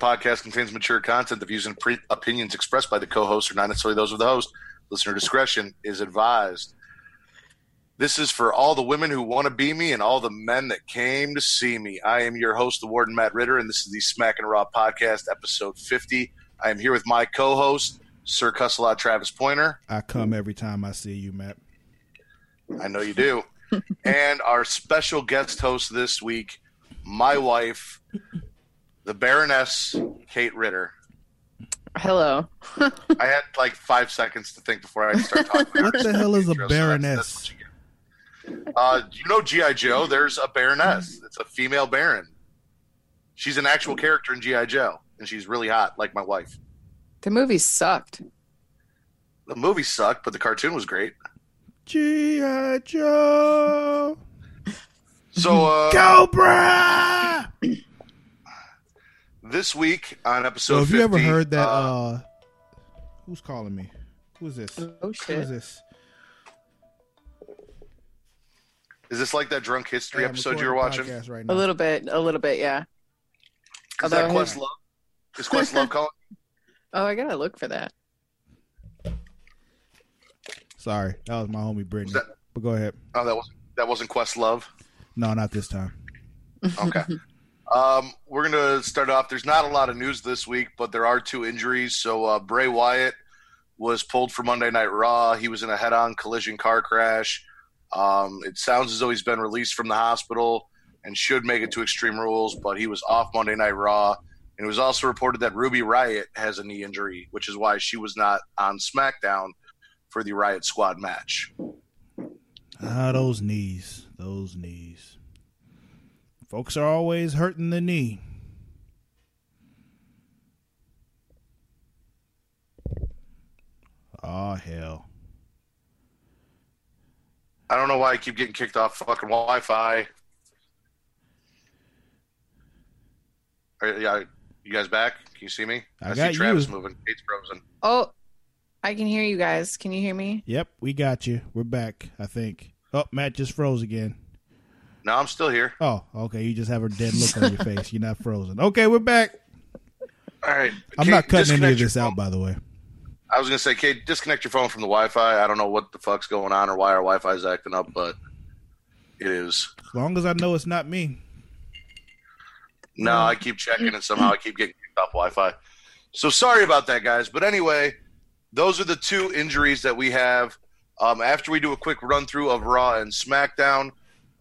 podcast contains mature content. The views and pre- opinions expressed by the co hosts are not necessarily those of the host. Listener discretion is advised. This is for all the women who want to be me and all the men that came to see me. I am your host, the Warden Matt Ridder, and this is the Smack and Raw podcast, episode 50. I am here with my co-host, Sir Cusselot Travis Pointer. I come every time I see you, Matt. I know you do. and our special guest host this week, my wife, the Baroness Kate Ridder. Hello. I had like five seconds to think before I start talking. What the hell is a Intro, so that's- baroness? that's you. Uh, you know GI Joe? There's a baroness. It's a female baron. She's an actual character in GI Joe, and she's really hot, like my wife. The movie sucked. The movie sucked, but the cartoon was great. G.I. Joe! So uh, Cobra! This week on episode, So, have you ever heard that? uh, Uh, who's calling me? Who's this? Oh Who is shit. this? is this like that drunk history Hey, I'm episode you were watching? a Right A little bit, a little bit, yeah. Is that Although- Questlove? Is Questlove calling? Oh, I gotta look for that. Sorry, that was my homie Brittany. That- But go ahead. Oh, that was that wasn't Questlove. No, not this time. Okay. um, we're gonna start off. There's not a lot of news this week, but there are two injuries. So uh, Bray Wyatt was pulled for Monday Night Raw. He was in a head-on collision car crash. Um, it sounds as though he's been released from the hospital and should make it to Extreme Rules, but he was off Monday Night Raw. And it was also reported that Ruby Riott has a knee injury, which is why she was not on SmackDown for the Riott Squad match. Ah, those knees. Those knees. Folks are always hurting the knee. Oh, hell. I don't know why I keep getting kicked off fucking Wi-Fi. Are, yeah, you guys back? Can you see me? I see got Travis you. moving. Kate's frozen. Oh, I can hear you guys. Can you hear me? Yep, we got you. We're back, I think. Oh, Matt just froze again. No, I'm still here. Oh, okay. You just have a dead look on your face. You're not frozen. Okay, we're back. All right. I'm Kate, not cutting any of this out, by the way. I was gonna say, Kate, disconnect your phone from the Wi-Fi. I don't know what the fuck's going on or why our Wi-Fi is acting up, but it is. As long as I know it's not me. No, I keep checking and somehow I keep getting kicked off Wi-Fi. So sorry about that, guys. But anyway, those are the two injuries that we have. Um, after we do a quick run through of Raw and SmackDown,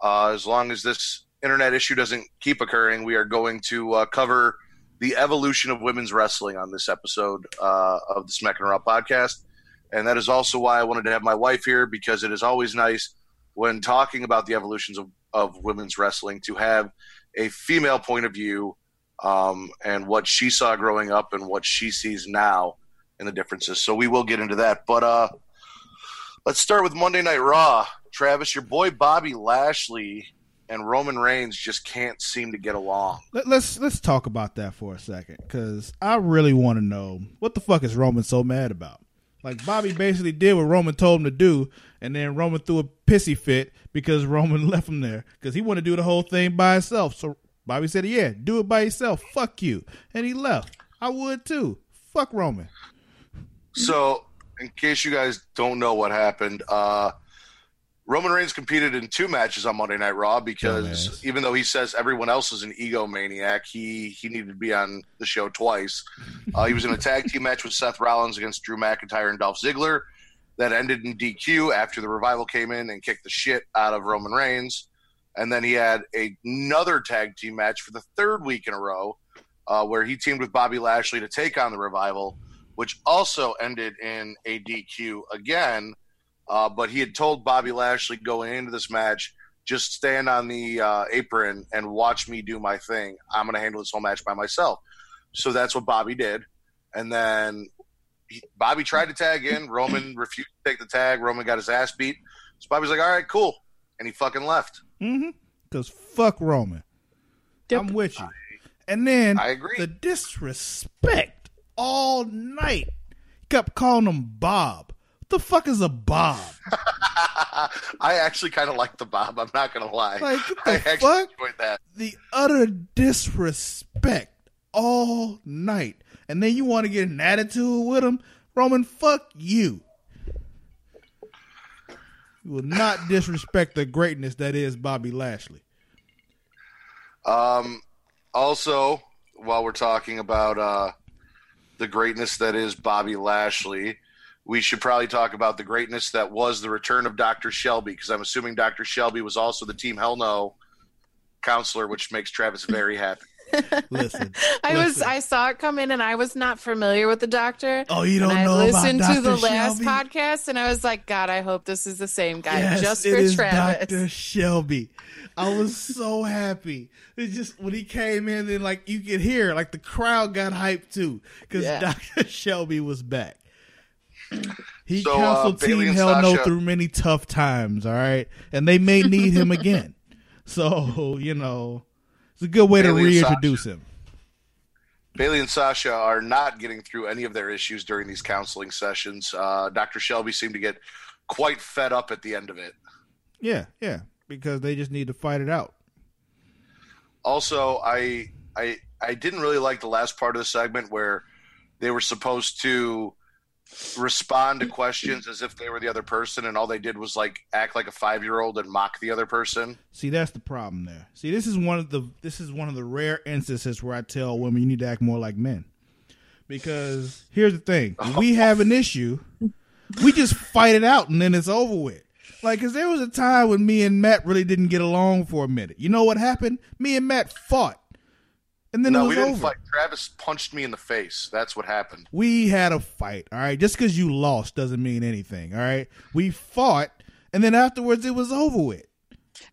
uh, as long as this internet issue doesn't keep occurring, we are going to uh, cover the evolution of women's wrestling on this episode uh, of the Smack and Raw podcast. And that is also why I wanted to have my wife here because it is always nice when talking about the evolutions of, of women's wrestling to have a female point of view um, and what she saw growing up and what she sees now and the differences. So we will get into that. But uh, let's start with Monday Night Raw. Travis, your boy Bobby Lashley and Roman Reigns just can't seem to get along. Let, let's let's talk about that for a second, because I really want to know what the fuck is Roman so mad about. Like Bobby basically did what Roman told him to do, and then Roman threw a pissy fit because Roman left him there because he wanted to do the whole thing by himself. So Bobby said, "Yeah, do it by yourself. Fuck you," and he left. I would too. Fuck Roman. So, in case you guys don't know what happened, uh, Roman Reigns competed in two matches on Monday Night Raw because even though he says everyone else is an egomaniac, he he needed to be on the show twice. Uh, he was in a tag team match with Seth Rollins against Drew McIntyre and Dolph Ziggler that ended in DQ after the revival came in and kicked the shit out of Roman Reigns. And then he had another tag team match for the third week in a row uh, where he teamed with Bobby Lashley to take on the revival, which also ended in a DQ again. Uh, but he had told Bobby Lashley going into this match, just stand on the uh, apron and watch me do my thing. I'm going to handle this whole match by myself. So that's what Bobby did. And then he, Bobby tried to tag in. Roman refused to take the tag. Roman got his ass beat. So Bobby's like, all right, cool. And he fucking left. Mm-hmm. Because fuck Roman. Yep. I'm with you. And then I agree. the disrespect all night. Kept calling him Bob. The fuck is a Bob? I actually kind of like the Bob. I'm not going to lie. Like, I the actually fuck? enjoyed that. The utter disrespect all night, and then you want to get an attitude with him, Roman? Fuck you. You will not disrespect the greatness that is Bobby Lashley. Um, also, while we're talking about uh, the greatness that is Bobby Lashley, we should probably talk about the greatness that was the return of Dr. Shelby, because I'm assuming Dr. Shelby was also the Team Hell No counselor, which makes Travis very happy. Listen, I was. I saw it come in and I was not familiar with the doctor. Oh, you don't and I know about Dr. to the last podcast and I was like, God, I hope this is the same guy Yes, just for is Travis. Dr. Shelby. I was so happy. It just when he came in, and like you could hear, like the crowd got hyped too because Yeah. Dr. Shelby was back. He So, uh, counseled Bayley Team Hell No through many tough times. All right, and they may need him again. So you know, it's a good way Bayley to reintroduce him. Bayley and Sasha are not getting through any of their issues during these counseling sessions. Uh, Dr. Shelby seemed to get quite fed up at the end of it. Yeah, yeah, because they just need to fight it out. Also, I I I didn't really like the last part of the segment where they were supposed to respond to questions as if they were the other person, and all they did was like act like a five year old and mock the other person. See, that's the problem there. See, this is one of the this is one of the rare instances where I tell women you need to act more like men. Because here's the thing: we have an issue, we just fight it out and then it's over with. Like, cause there was a time when me and Matt really didn't get along for a minute. You know what happened? Me and Matt fought, and then it no, was we didn't over. fight. Travis punched me in the face. That's what happened. We had a fight. All right, just because you lost doesn't mean anything. All right, we fought, and then afterwards it was over with.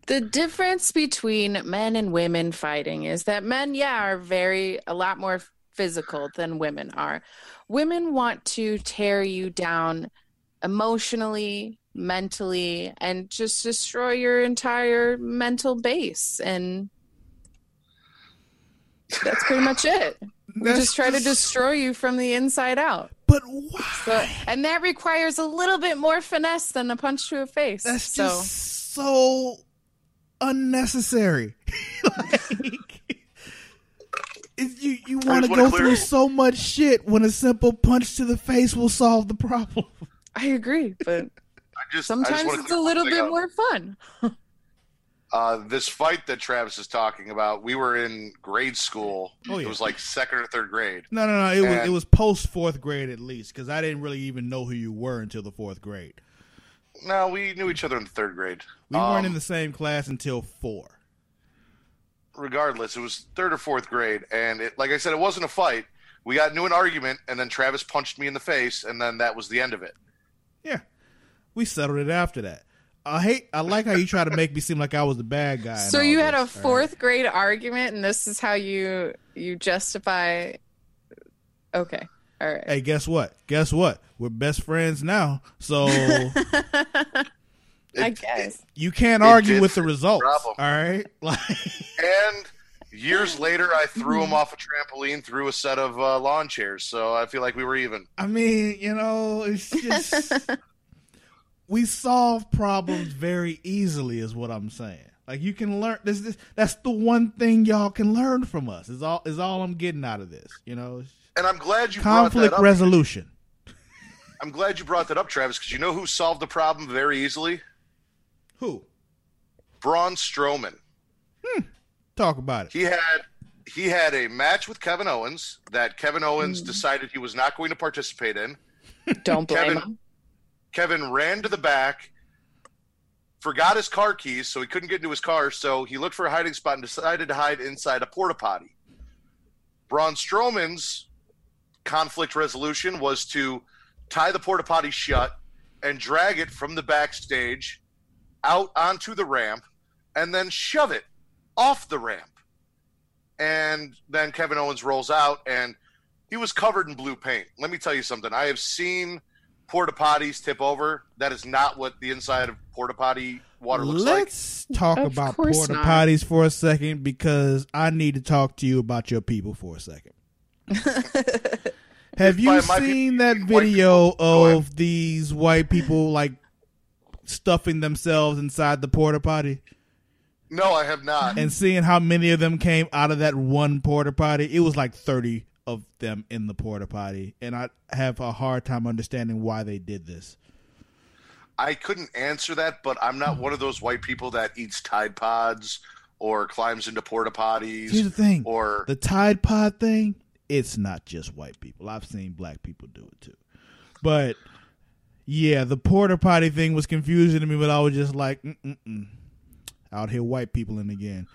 The difference between men and women fighting is that men, yeah, are very a lot more physical than women are. Women want to tear you down emotionally, mentally, and just destroy your entire mental base. And that's pretty much it. We just try to destroy you from the inside out. But why? So, and that requires a little bit more finesse than a punch to a face. That's so. just so unnecessary. like, you you want to go clear- through so much shit when a simple punch to the face will solve the problem. I agree, but I just I just sometimes it's a little bit up. more fun. Uh, this fight that Travis is talking about, we were in grade school. Oh, yeah. It was like second or third grade. No, no, no. It was And- it was post fourth grade at least because I didn't really even know who you were until the fourth grade. No, we knew each other in the third grade. We weren't Um, in the same class until four. regardless, it was third or fourth grade, and it, like I said, it wasn't a fight. We got into an argument, and then Travis punched me in the face, and then that was the end of it. Yeah, we settled it after that. I hate. I like how you try to make me seem like I was the bad guy. So you had a this, all right? fourth grade argument, and this is how you you justify. Okay, all right. Hey, guess what? Guess what? We're best friends now. So I It- guess. you can't argue with the fix the results. problem. All right. Like And years later, I threw him off a trampoline through a set of uh, lawn chairs, so I feel like we were even. I mean, you know, it's just we solve problems very easily is what I'm saying. Like you can learn this, this that's the one thing y'all can learn from us. Is all is all I'm getting out of this, you know? And I'm glad you brought Conflict that up. resolution. I'm glad you brought that up, Travis, because you know who solved the problem very easily? Who? Braun Strowman. Hmm. Talk about it. He had he had a match with Kevin Owens that Kevin Owens hmm. decided he was not going to participate in. Don't blame Kevin- him. Kevin ran to the back, forgot his car keys, so he couldn't get into his car. So he looked for a hiding spot and decided to hide inside a porta potty. Braun Strowman's conflict resolution was to tie the porta potty shut and drag it from the backstage out onto the ramp and then shove it off the ramp. And then Kevin Owens rolls out and he was covered in blue paint. Let me tell you something. I have seen porta potties tip over. That is not what the inside of porta potty water looks like. Let's talk Of about porta potties for a second because I need to talk to you about your people for a second. Have you seen people, that you mean white video people? Go ahead. of these white people like stuffing themselves inside the porta potty? No, I have not. and seeing how many of them came out of that one porta potty, it was like 30 of them in the porta potty. And I have a hard time understanding why they did this. I couldn't answer that, but I'm not one of those white people that eats Tide Pods or climbs into porta potties. Here's the thing Or the Tide Pod thing, it's not just white people. I've seen black people do it too. But yeah, the porta potty thing was confusing to me, but I was just like, Mm-mm-mm. out here white people in again.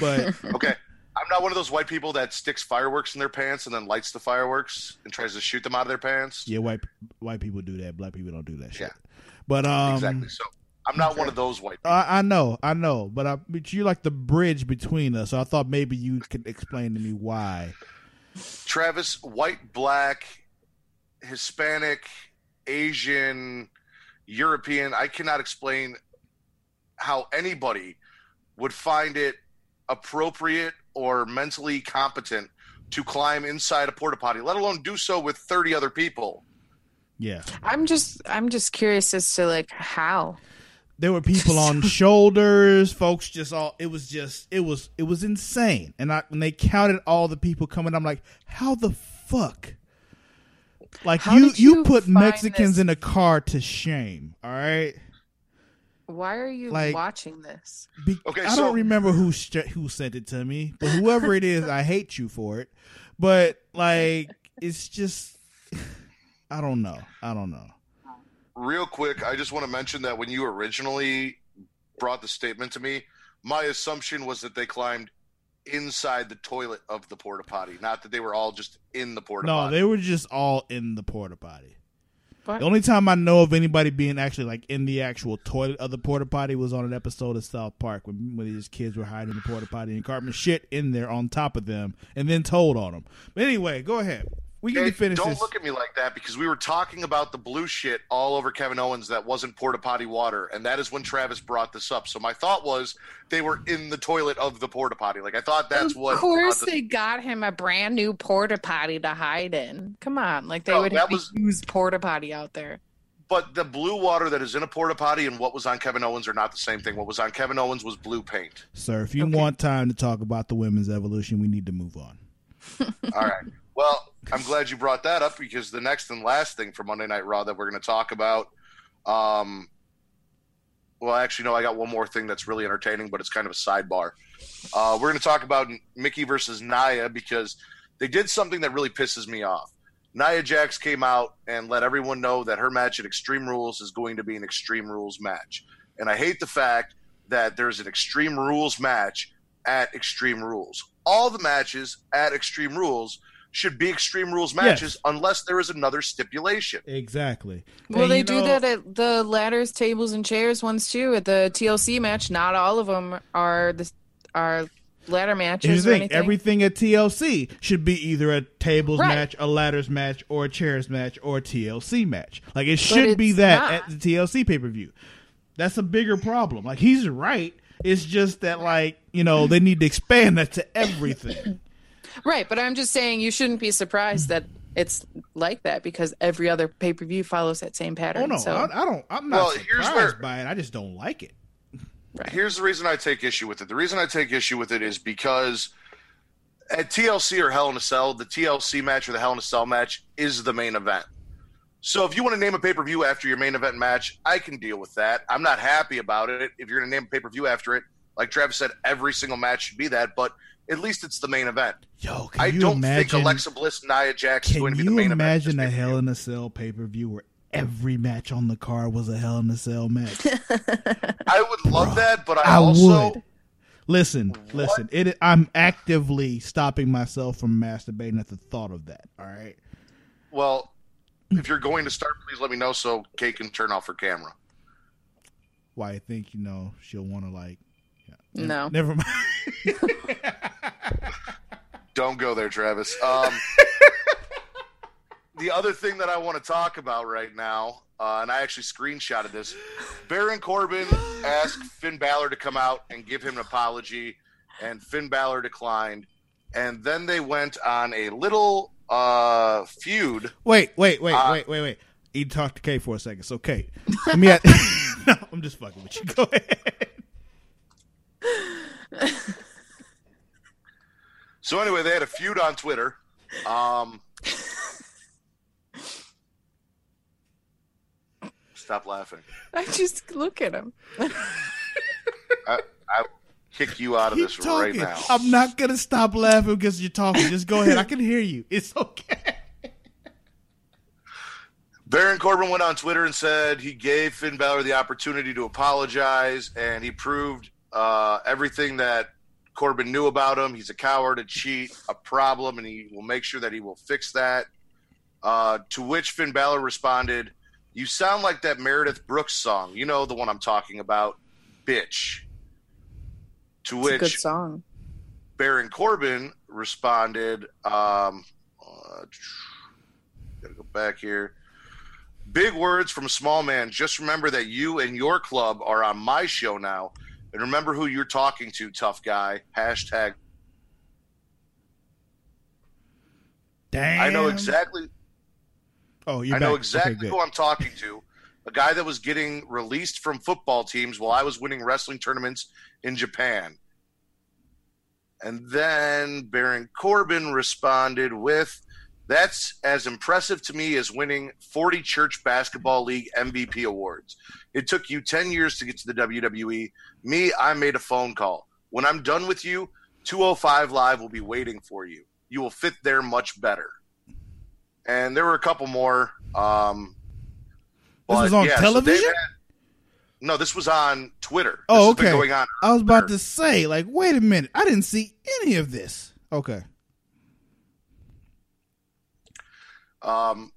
But okay, I'm not one of those white people that sticks fireworks in their pants and then lights the fireworks and tries to shoot them out of their pants. yeah, white white people do that. Black people don't do that shit. Yeah. But um, exactly. So I'm not one of those white. people. I, I know, I know, but I, but you're like the bridge between us. So I thought maybe you could explain to me why. Travis, white, black, Hispanic, Asian, European. I cannot explain how anybody would find it appropriate or mentally competent to climb inside a porta potty, let alone do so with 30 other people. Yeah, I'm just I'm just curious as to like how. there were people on shoulders, folks. Just all it was just it was it was insane. And I when they counted all the people coming, I'm like, how the fuck? Like you you you put Mexicans this? in a car to shame. All right. Why are you Like- watching this? Be- Okay, I so- don't remember who st- who sent it to me, but whoever it is, I hate you for it. But like, it's just, I don't know. I don't know. Real quick, I just want to mention that when you originally brought the statement to me, my assumption was that they climbed inside the toilet of the porta potty, not that they were all just in the porta potty. No, potty. they were just all in the porta potty. The only time I know of anybody being actually like in the actual toilet of the porta potty was on an episode of South Park when, when these kids were hiding in the porta potty and Cartman shit in there on top of them and then told on them. But anyway, go ahead. We need Hey, to finish don't this. look at me like that because we were talking about the blue shit all over Kevin Owens that wasn't porta potty water, and that is when Travis brought this up. So my thought was they were in the toilet of the porta potty. Like I thought that's of what. Of course, the- they got him a brand new porta potty to hide in. Come on, like they No, would that have was- used porta potty out there. but the blue water that is in a porta potty and what was on Kevin Owens are not the same thing. What was on Kevin Owens was blue paint. Sir, if you Okay. want time to talk about the women's evolution, we need to move on. All right. Well, I'm glad you brought that up because the next and last thing for Monday Night Raw that we're going to talk about. Um, well, actually, no, I got one more thing that's really entertaining, but it's kind of a sidebar. Uh, we're going to talk about Mickey versus Nia because they did something that really pisses me off. Nia Jax came out and let everyone know that her match at Extreme Rules is going to be an Extreme Rules match. And I hate the fact that there's an Extreme Rules match at Extreme Rules. All the matches at Extreme Rules should be Extreme Rules matches Yes. unless there is another stipulation. Exactly. Well, And they do know- that at the ladders, tables, and chairs ones too. At the TLC match, not all of them are the are ladder matches Here's the thing: anything. everything at TLC should be either a tables Right. match, a ladders match, or a chairs match, or a TLC match. Like it should be that not. at the TLC pay per view. That's a bigger problem. Like he's right. It's just that like you know they need to expand that to everything. Right, but I'm just saying you shouldn't be surprised that it's like that because every other pay per view follows that same pattern. oh no, so I, I don't. I'm not Well, here's surprised where- by it. I just don't like it. Right. Here's the reason I take issue with it. The reason I take issue with it is because at TLC or Hell in a Cell, the TLC match or the Hell in a Cell match is the main event. So if you want to name a pay per view after your main event match, I can deal with that. I'm not happy about it. If you're going to name a pay per view after it, like Travis said, every single match should be that. But at least it's the main event. Yo, can I you don't imagine? think Alexa Bliss, Nia Jax is going to be you the main event. Can you imagine a. Hell in a Cell pay per view where every match on the card was a Hell in a Cell match? I would love Bruh, that, but I, I also would. Listen, listen. It. I'm actively stopping myself from masturbating at the thought of that. All right. well, if you're going to start, please let me know so Kate can turn off her camera. Why I think you know she'll want to like. Yeah. No. Never mind. Don't go there, Travis. Um, the other thing that I want to talk about right now, uh, and I actually screenshotted this Baron Corbin asked Finn Balor to come out and give him an apology, and Finn Balor declined. And then they went on a little uh, feud. wait, wait, wait, Uh, wait, wait, wait. You talk to Kate for a second. So Kate, let me. At- no, I'm just fucking with you. Go ahead. So anyway, they had a feud on Twitter. Um, stop laughing. I just look at him. I, I kick you out of Keep this talking. right now. I'm not gonna stop laughing because you're talking. Just go ahead. I can hear you. It's okay. Baron Corbin went on Twitter and said he gave Finn Balor the opportunity to apologize, and he proved uh, everything that Corbin knew about him. He's a coward, a cheat, a problem, and he will make sure that he will fix that. Uh, to which Finn Balor responded, "You sound like that Meredith Brooks song. You know the one I'm talking about, bitch." To It's a good which song. Baron Corbin responded, um, uh, gotta go back here. Big words from a small man. Just remember that you and your club are on my show now. And remember who you're talking to, tough guy. Hashtag. Damn. I know exactly. Oh, you're I know back. exactly Okay, who I'm talking to. A guy that was getting released from football teams while I was winning wrestling tournaments in Japan. And then Baron Corbin responded with, That's as impressive to me as winning 40 Church Basketball League MVP awards. It took you 10 years to get to the WWE. Me, I made a phone call. When I'm done with you, 205 Live will be waiting for you. You will fit there much better. And there were a couple more. Um, This was on yeah, television? they've had- no, this was on Twitter. This Oh, okay. going on. I was about Twitter. to say, like, wait a minute. I didn't see any of this. Okay. Um,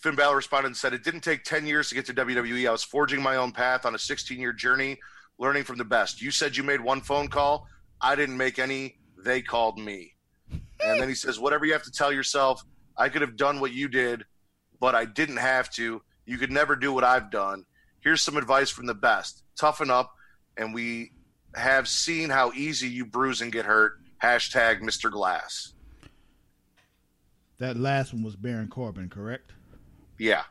Finn Balor responded and said, It didn't take 10 years to get to WWE. I was forging my own path on a 16 year journey, learning from the best. You said you made one phone call. I didn't make any. They called me. And then he says, Whatever you have to tell yourself, I could have done what you did, but I didn't have to. You could never do what I've done. Here's some advice from the best toughen up, and we have seen how easy you bruise and get hurt. Hashtag Mr. Glass. That last one was Baron Corbin, correct? Yeah.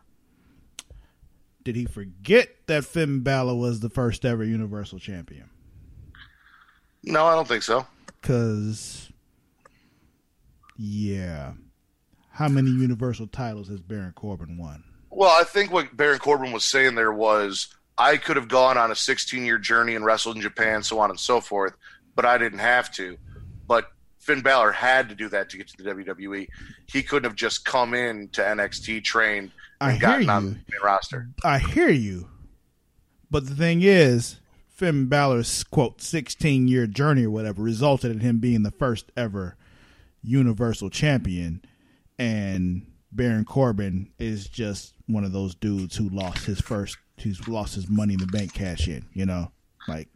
Did he forget that Finn Balor was the first ever Universal Champion? No, I don't think so. Because, yeah. How many Universal titles has Baron Corbin won? Well, I think what Baron Corbin was saying there was I could have gone on a 16 year journey and wrestled in Japan, so on and so forth, but I didn't have to. But Finn Balor had to do that to get to the WWE. He couldn't have just come in to NXT, trained, I hear you. on the roster. I hear you. But the thing is, Finn Balor's quote sixteen year journey or whatever resulted in him being the first ever Universal Champion, and Baron Corbin is just one of those dudes who lost his first, who's lost his Money in the Bank cash in. You know, like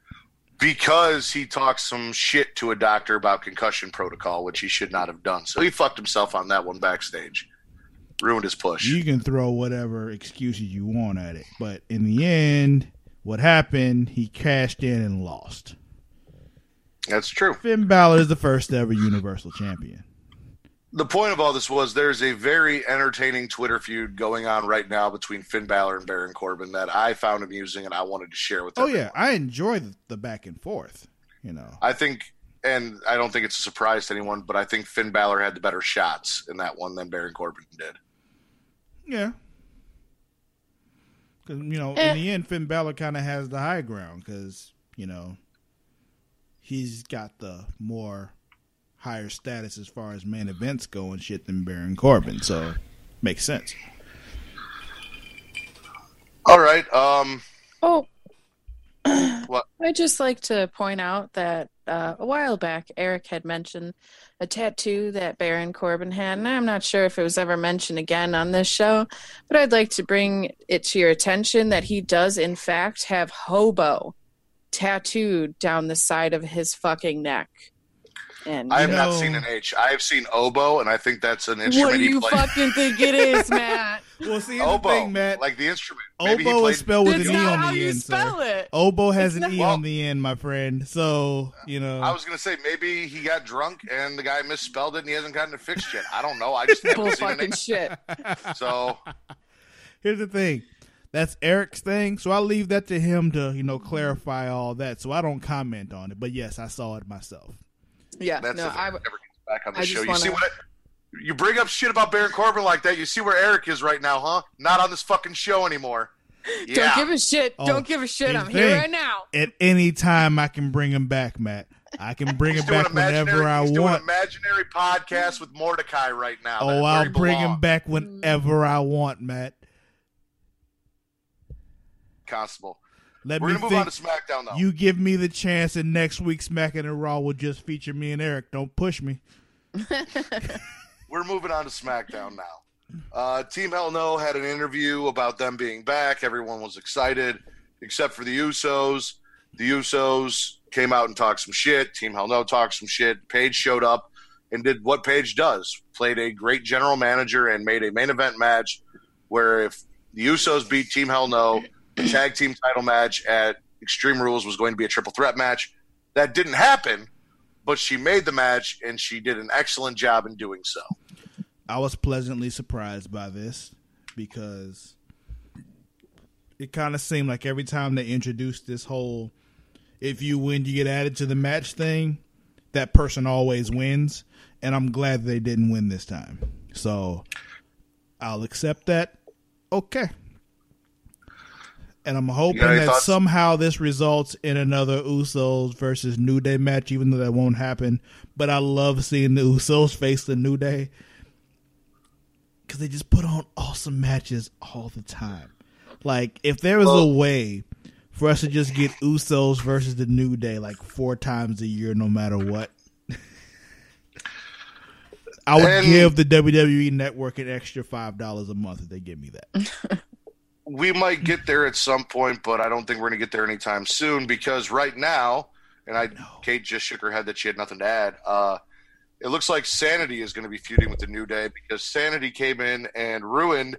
Because he talked some shit to a doctor about concussion protocol, which he should not have done. So he fucked himself on that one backstage. Ruined his push. you can throw whatever excuses you want at it, but in the end, what happened? He cashed in and lost. That's true. Finn Balor is the first ever Universal Champion. the point of all this was there's a very entertaining Twitter feud going on right now between Finn Balor and Baron Corbin that I found amusing and I wanted to share with Oh everyone. yeah, I enjoy the, the back and forth. You know, I think, and I don't think it's a surprise to anyone, but I think Finn Balor had the better shots in that one than Baron Corbin did. yeah, because you know, Eh. in the end, Finn Balor kind of has the high ground because you know he's got the more higher status as far as main events go and shit than Baron Corbin, so makes sense. All right. Um, Oh, What? I'd just like to point out that uh, a while back, Eric had mentioned a tattoo that Baron Corbin had, and I'm not sure if it was ever mentioned again on this show, but I'd like to bring it to your attention that he does, in fact, have hobo tattooed down the side of his fucking neck. And I have You not seen an H. I have seen oboe, and I think that's an instrument. what instrument do he you played. fucking think it is, Matt? Well, see, here's oboe, the thing, Matt. like the instrument. Maybe Oboe played is spelled with That's an e not on how the you end, spell sir. it. Oboe has It's an not- e on the end, my friend. So you know, I was gonna say maybe he got drunk and the guy misspelled it and he hasn't gotten it fixed yet. I don't know. I just Bull haven't seen fucking an shit. So Here's the thing. that's Eric's thing. So I'll leave that to him to you know clarify all that. So I don't comment on it. But yes, I saw it myself. Yeah, That's no, if I, Eric ever gets back on the I show. You see wanna- what? You bring up shit about Baron Corbin like that. You see where Eric is right now, huh? Not on this fucking show anymore. Yeah. don't give a shit. Oh, don't give a shit. I'm here right now. At any time, I can bring him back, Matt. I can bring him back whenever imaginary- I he's doing want. imaginary podcast with Mordecai right now. Oh, That's where I'll he bring him back mm. whenever I want, Matt. Constable. Let We're me gonna move on to SmackDown though. You give me the chance, and next week's Smack and Raw will just feature me and Eric. Don't push me. We're moving on to SmackDown now. Uh, Team Hell No had an interview about them being back. Everyone was excited, except for the Usos. The Usos came out and talked some shit. Team Hell No talked some shit. Paige showed up and did what Paige does played a great general manager and made a main event match where if the Usos beat Team Hell No, the tag team title match at Extreme Rules was going to be a triple threat match. That didn't happen, but she made the match and she did an excellent job in doing so. I was pleasantly surprised by this because it kind of seemed like every time they introduced this whole if you win you get added to the match thing that person always wins and I'm glad they didn't win this time. So I'll accept that. Okay. And I'm hoping that thoughts? somehow this results in another Usos versus New Day match, even though that won't happen. But I love seeing the Usos face the New Day because they just put on awesome matches all the time. Like if there was a way for us to just get Usos versus the New Day like four times a year, no matter what, I would And- give the WWE Network an extra five dollars a month if they give me that. we might get there at some point, but I don't think we're going to get there anytime soon because right now, and I, Kate just shook her head that she had nothing to add. Uh, it looks like Sanity is going to be feuding with the New Day because Sanity came in and ruined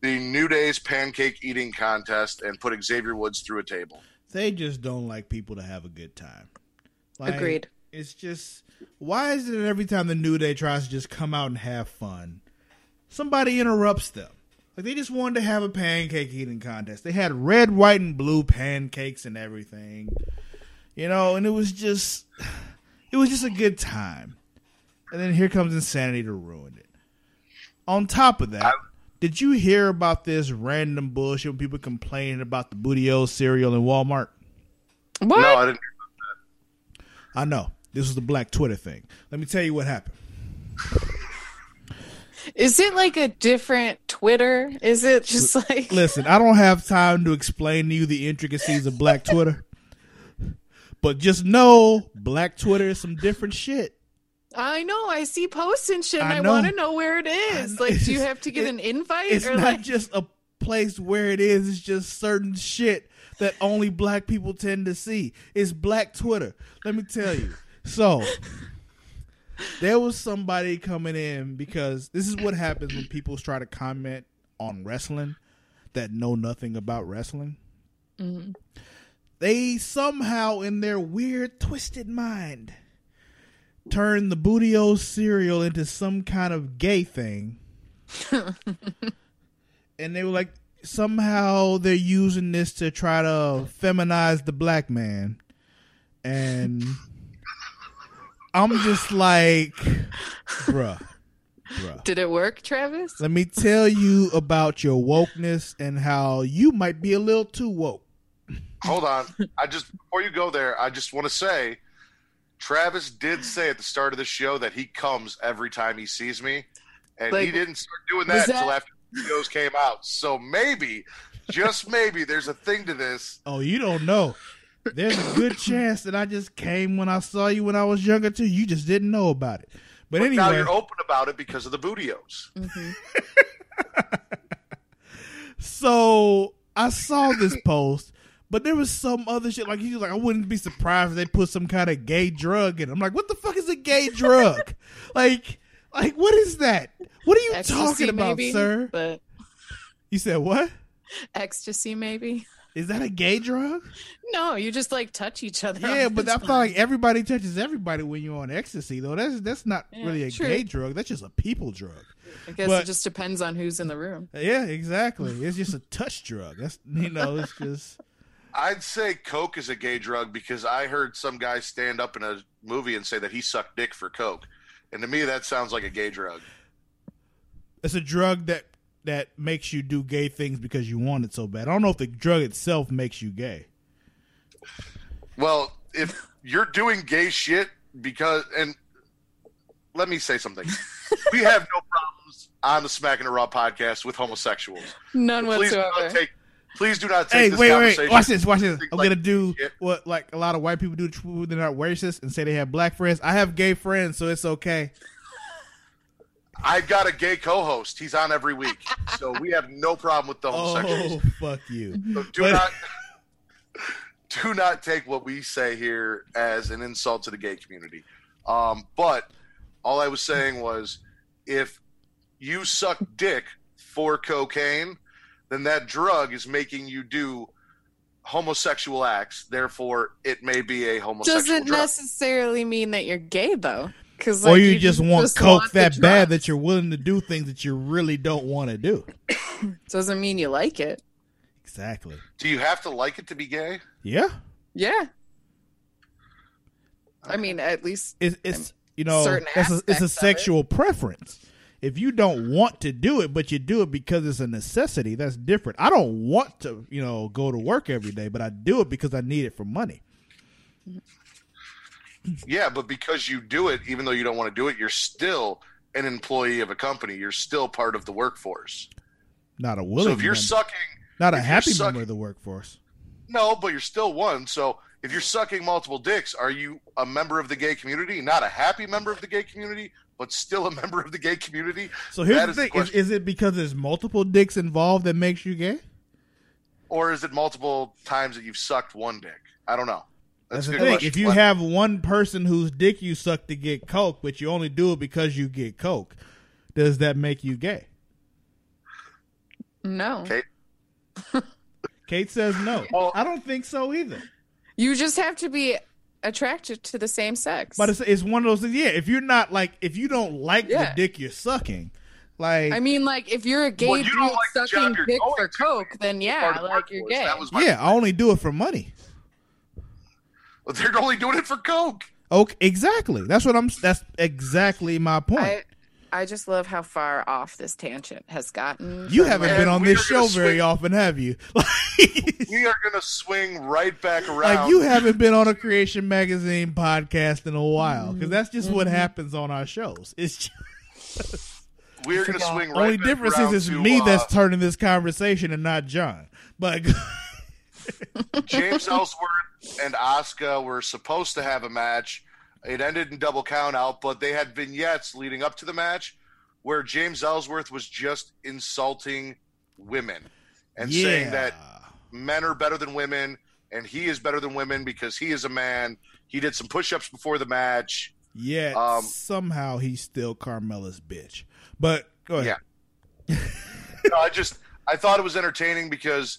the New Day's pancake eating contest and put Xavier Woods through a table. They just don't like people to have a good time. Like, Agreed. It's just why is it that every time the New Day tries to just come out and have fun, somebody interrupts them? Like they just wanted to have a pancake eating contest. They had red, white, and blue pancakes and everything, you know, and it was just, it was just a good time. And then here comes Insanity to ruin it. On top of that, did you hear about this random bullshit when people complaining about the Booty-O cereal in Walmart? What? No, I didn't. I know. This was the black Twitter thing. Let me tell you what happened. Is it like a different Twitter? Is it just like Listen, I don't have time to explain to you the intricacies of black Twitter. But just know black Twitter is some different shit. I know I see posts and shit, and I I, want to know where it is. Like, do you have to get it- an invite It's not like? just a place where it is, it's just certain shit that only black people tend to see. It's black Twitter. Let me tell you. So there was somebody coming in because this is what happens when people try to comment on wrestling that know nothing about wrestling. Mm-hmm. They somehow, in their weird, twisted mind, turn the Booty-O cereal into some kind of gay thing. and they were like, somehow they're using this to try to feminize the black man. And I'm just like, bruh, bruh. Did it work, Travis? Let me tell you about your wokeness and how you might be a little too woke. Hold on. I just before you go there, I just want to say, Travis did say at the start of the show that he comes every time he sees me, and he didn't start doing was that until after the videos came out. So maybe, just maybe, there's a thing to this. Oh, you don't know. There's a good chance that I just came when I saw you when I was younger too. You just didn't know about it. But But now you're open about it because of the bootios. Mm-hmm. so I saw this post, but there was some other shit. Like he was like, I wouldn't be surprised if they put some kind of gay drug in. it. I'm like, what the fuck is a gay drug? like, like what is that? What are you Ecstasy, talking about, maybe, sir? But You said what? ecstasy, maybe. Is that a gay drug? No, you just like touch each other. Yeah, but I feel like everybody touches everybody when you're on ecstasy, though. That's that's not Yeah, really a true. gay drug. That's just a people drug. I guess But- it just depends on who's in the room. Yeah, exactly. It's just a touch drug. That's you know, it's just I'd say coke is a gay drug because I heard some guy stand up in a movie and say that he sucked dick for coke, and to me that sounds like a gay drug. it's a drug that that makes you do gay things because you want it so bad. I don't know if the drug itself makes you gay. Well, if you're doing gay shit because, and let me say something, we have no problems on the Smack and the Raw podcast with homosexuals. None Please do whatsoever. not take. Please do not take Hey, this wait, wait, conversation. watch this, watch this. I'm like gonna do shit. what like a lot of white people do. to- They're not racist and say they have black friends. I have gay friends, so it's okay. I've got a gay co-host. He's on every week, so we have no problem with the homosexuals. Oh, fuck you. So do But- not do not take what we say here as an insult to the gay community. Um, but all I was saying was, if you suck dick for cocaine, then that drug is making you do homosexual acts. Therefore, it may be a homosexual Doesn't drug. necessarily mean that you're gay though. Because or you, just want coke want that bad that you're willing to do things that you really don't want to do. doesn't mean you like it. Exactly. do you have to like it to be gay? Yeah. Yeah. I mean, at least It's it's you know Certain that's a, it's a of it. sexual preference. If you don't want to do it, but you do it because it's a necessity, that's different. I don't want to, you know, go to work every day, but I do it because I need it for money. Yeah, but because you do it, even though you don't want to do it, you're still an employee of a company. You're still part of the workforce. Not a willing. so if you're member, sucking not a happy sucking- member of the workforce. No, but you're still one. So if you're sucking multiple dicks, are you a member of the gay community? Not a happy member of the gay community, but still a member of the gay community? So here's That the is the thing: is, is it because there's multiple dicks involved that makes you gay? Or is it multiple times that you've sucked one dick? I don't know. That's a the thing. question. If you What- have one person whose dick you suck to get coke, but you only do it because you get coke, does that make you gay? no. Okay. Kate says no. Well- I don't think so either. You just have to be attracted to the same sex. But it's, it's one of those things. Yeah, if you're not like, if you don't like Yeah. the dick you're sucking, like, I mean, like, if you're a gay Well, you dude like sucking job dick going for to. coke, then yeah, like you're gay. That was yeah, I only do it for money. They're only doing it for coke. Okay, exactly. That's what I'm. That's exactly my point. I, I just love how far off this tangent has gotten. you haven't been on this show very swing- often, have you? We are going to swing right back around. like you haven't been on a Creation Magazine podcast in a while because that's just what happens on our shows. It's just, we are going to swing right only back difference around is it's to, me uh, that's turning this conversation and not John. But James Ellsworth and Asuka were supposed to have a match. It ended in double count out, but they had vignettes leading up to the match where James Ellsworth was just insulting women and saying that men are better than women and he is better than women because he is a man. He did some push ups before the match. yeah, um, somehow he's still Carmella's bitch. But go ahead. No, I just I thought it was entertaining because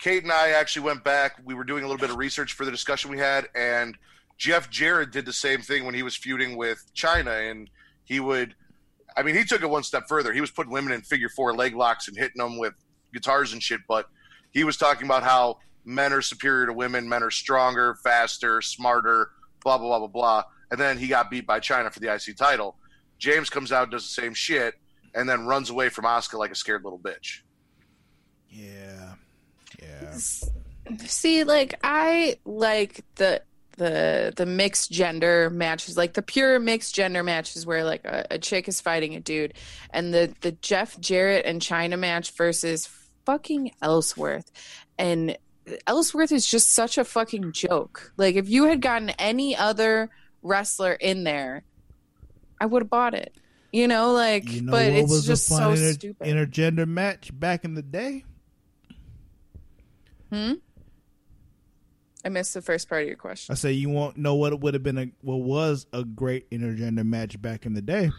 Kate and I actually went back. We were doing a little bit of research for the discussion we had, and Jeff Jarrett did the same thing when he was feuding with Chyna, and he would. I mean, he took it one step further. He was putting women in figure four leg locks and hitting them with guitars and shit. But he was talking about how men are superior to women, men are stronger, faster, smarter, blah blah blah blah blah. And then he got beat by Chyna for the IC title. James comes out, does the same shit, and then runs away from Asuka like a scared little bitch. Yeah. Yeah. See, like I like the the the mixed gender matches, like the pure mixed gender matches where like a, a chick is fighting a dude, and the the Jeff Jarrett and Chyna match versus fucking Ellsworth, and Ellsworth is just such a fucking joke. Like if you had gotten any other wrestler in there, I would have bought it. You know, like, You know but it's was just so inter- stupid. intergender match back in the day? hmm? I missed the first part of your question. I say you won't know what it would have been a what was a great intergender match back in the day.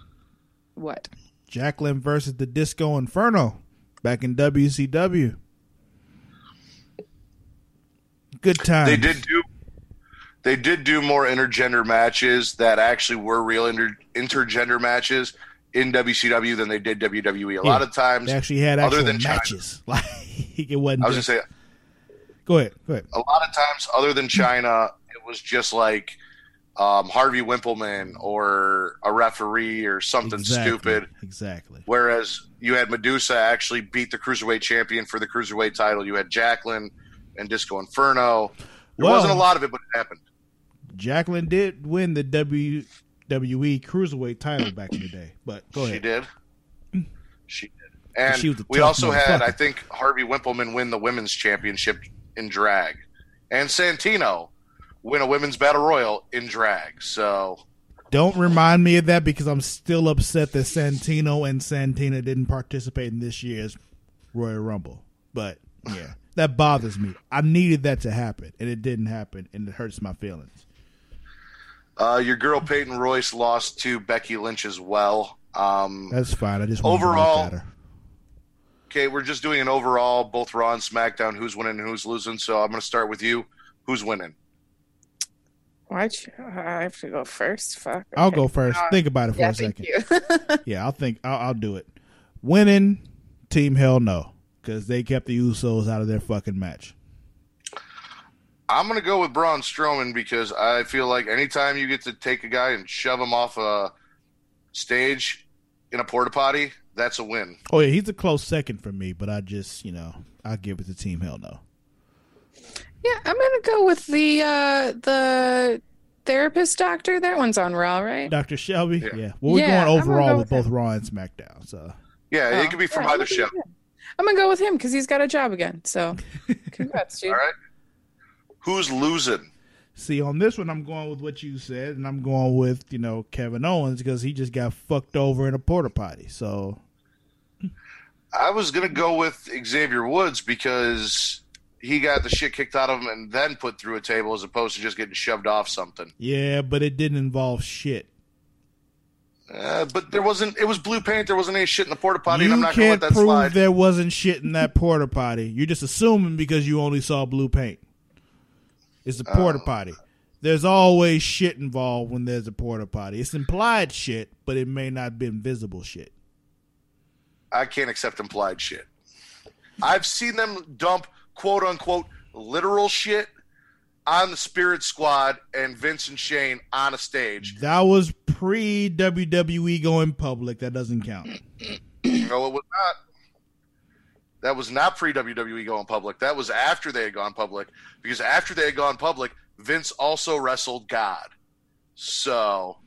What? Jacqueline versus the Disco Inferno back in WCW. Good time. They did do they did do more intergender matches that actually were real inter, intergender matches in WCW than they did WWE. A Yeah. lot of times, They actually had Other actual than Chyna. matches. Like it wasn't. I was just, gonna say go ahead. Go ahead. a lot of times, other than Chyna, it was just like um, Harvey Wippleman or a referee or something Exactly. stupid. Exactly. Whereas you had Medusa actually beat the cruiserweight champion for the cruiserweight title. You had Jacqueline and Disco Inferno. There Well- wasn't a lot of it, but it happened. Jacqueline did win the WWE Cruiserweight title back in the day. But go She did. She did. And She we also had. I think, Harvey Wippleman win the women's championship in drag, and Santino win a women's battle royal in drag. So Don't remind me of that because I'm still upset that Santino and Santina didn't participate in this year's Royal Rumble. But yeah, that bothers me. I needed that to happen, and it didn't happen, and it hurts my feelings. uh, your girl Peyton Royce lost to Becky Lynch as well. Um, That's fine. I just Overall- to look at her. Okay, we're just doing an overall, both Raw and SmackDown, who's winning and who's losing. So I'm going to start with you. Who's winning? Why'd you? I have to go first. Fuck. I'll go first. Uh, Think about it for Yeah, a thank second. you. Yeah, I'll think. I'll, I'll do it. Winning team, hell no, because they kept the Usos out of their fucking match. I'm going to go with Braun Strowman because I feel like anytime you get to take a guy and shove him off a stage in a porta potty, that's a win. Oh yeah, he's a close second for me, but I just you know I give it to team, hell no. yeah, I'm gonna go with the uh the therapist doctor. That one's on Raw, right? Doctor Shelby, yeah. Yeah. Well, we're Yeah, going overall go with with both. Raw and SmackDown. So Yeah, Oh, it could be from yeah, I'm either show. go with him. I'm gonna go with him because he's got a job again. So, congrats, dude. All right. Who's losing? See on this one, I'm going with what you said, and I'm going with you know Kevin Owens because he just got fucked over in a porta potty. So I was going to go with Xavier Woods because he got the shit kicked out of him and then put through a table as opposed to just getting shoved off something. yeah, but it didn't involve shit. Uh, but there wasn't. It was blue paint. There wasn't any shit in the porta potty, you and I'm not going can't to let that prove slide. there wasn't shit in that porta potty. You're just assuming because you only saw blue paint. It's a porta Oh. potty. There's always shit involved when there's a porta potty. It's implied shit, but it may not be visible shit. I can't accept implied shit. I've seen them dump quote unquote literal shit on the Spirit Squad and Vince and Shane on a stage. That was pre WWE going public. That doesn't count. No, it was not. That was not pre WWE going public. That was after they had gone public. Because after they had gone public, Vince also wrestled God. So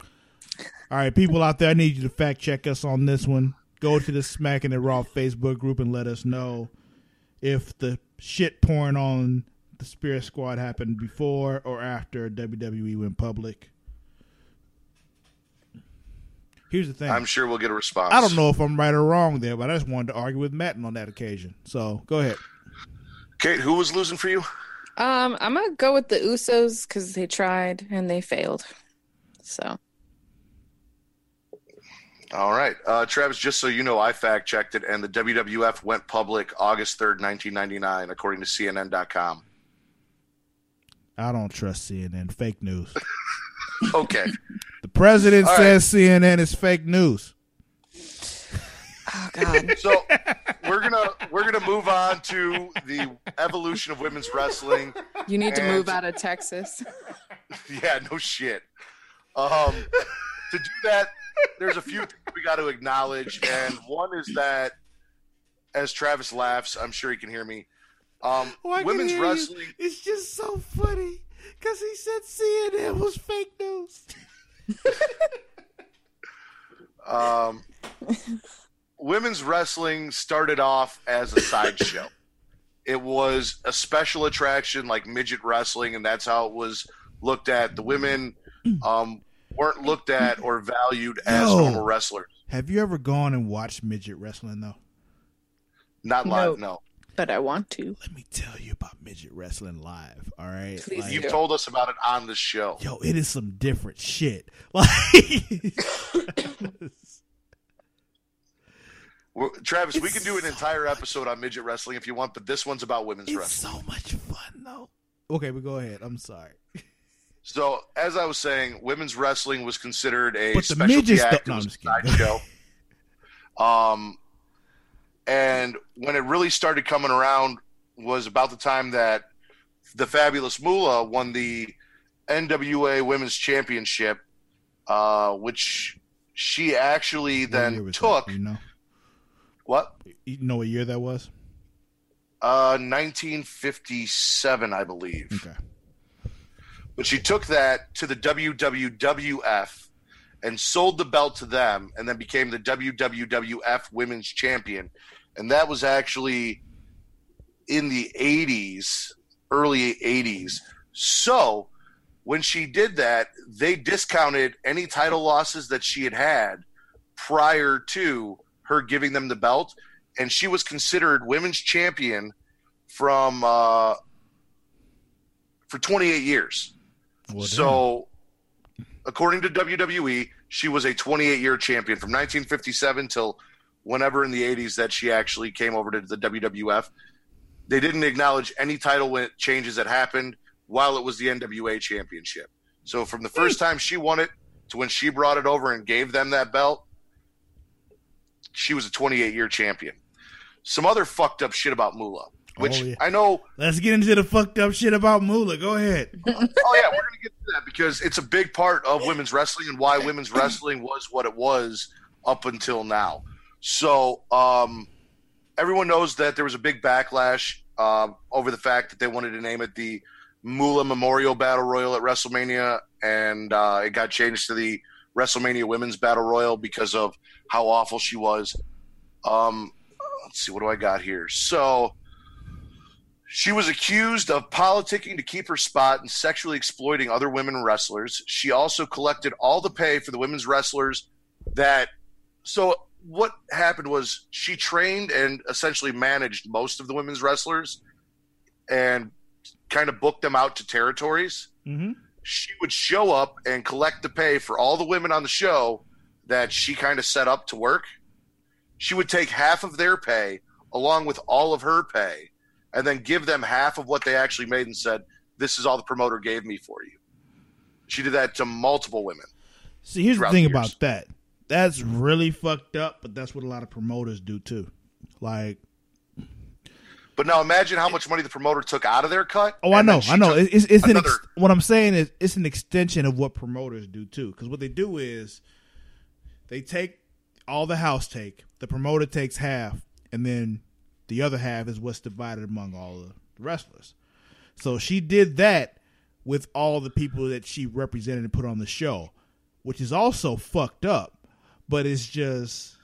All right, people out there, I need you to fact check us on this one. Go to the Smacking It Raw Facebook group and let us know if the shit pouring on the Spirit Squad happened before or after WWE went public. Here's the thing. I'm sure we'll get a response. I don't know if I'm right or wrong there, but I just wanted to argue with Matt on that occasion. So go ahead. Kate, who was losing for you? Um, I'm gonna go with the Usos because they tried and they failed. So, All right. Uh, Travis, just so you know, I fact checked it, and the WWF went public August 3rd, 1999, according to CNN.com. I don't trust CNN. Fake news. Okay. The president All says CNN is fake news. oh god, So we're gonna we're gonna move on to the evolution of women's wrestling. you need to move out of Texas. Yeah, no shit. Um, to do that, there's a few things we got to acknowledge, and one is that, as Travis laughs, I'm sure he can hear me. Um, Oh, I can women's hear you. wrestling. It's just so funny because he said CNN was fake news. Um, women's wrestling started off as a sideshow. It was a special attraction like midget wrestling, and that's how it was looked at. The women um, weren't looked at or valued as Yo. normal wrestlers. Have you ever gone and watched midget wrestling though? Not live, no. But I want to. Let me tell you about midget wrestling live. All right, Please Like, You've told us about it on the show. yo, it is some different shit. Like, We're- Travis, we can do an so entire episode on midget wrestling if you want, but this one's about women's it's wrestling. so much fun though. Okay, but go ahead. I'm sorry. So, as I was saying, women's wrestling was considered a But the specialty midgets act. don't- no, it I'm was just kidding. sideshow. Um, and when it really started coming around was about the time that the fabulous Moolah won the NWA Women's Championship, uh, which she actually then took. that? You know, What? you know what year that was? Uh, 1957, I believe. Okay. But she took that to the WWWF and sold the belt to them and then became the WWWF Women's Champion. And that was actually in the 80s, early 80s. So when she did that, they discounted any title losses that she had had prior to her giving them the belt. And she was considered women's champion from uh, for 28 years. Well, So, according to WWE, she was a 28 year champion from 1957 till whenever in the 80s that she actually came over to the WWF. They didn't acknowledge any title changes that happened while it was the NWA championship. So, from the first time she won it to when she brought it over and gave them that belt, she was a 28 year champion. Some other fucked up shit about Moolah, oh, which Oh, yeah. I know Let's get into the fucked up shit about Moolah. Go ahead. oh yeah, we're gonna get that because it's a big part of women's wrestling and why women's wrestling was what it was up until now. So um, everyone knows that there was a big backlash um, over the fact that they wanted to name it the Moolah Memorial Battle Royal at WrestleMania, and uh, it got changed to the WrestleMania Women's Battle Royal because of how awful she was. Um, let's see, what do I got here? So. She was accused of politicking to keep her spot and sexually exploiting other women wrestlers. She also collected all the pay for the women's wrestlers that. So, what happened was she trained and essentially managed most of the women's wrestlers and kind of booked them out to territories. Mm-hmm. She would show up and collect the pay for all the women on the show that she kind of set up to work. She would take half of their pay along with all of her pay and then give them half of what they actually made and said, This is all the promoter gave me for you. She did that to multiple women. See, here's the thing the about that. That's really fucked up, but that's what a lot of promoters do too. Like, But now imagine how much money the promoter took out of their cut. oh, I know, I know. It's, it's an ex- another- what I'm saying is it's an extension of what promoters do too. Because what they do is they take all the house take, the promoter takes half, and then the other half is what's divided among all the wrestlers. So she did that with all the people that she represented and put on the show, which is also fucked up. But it's just,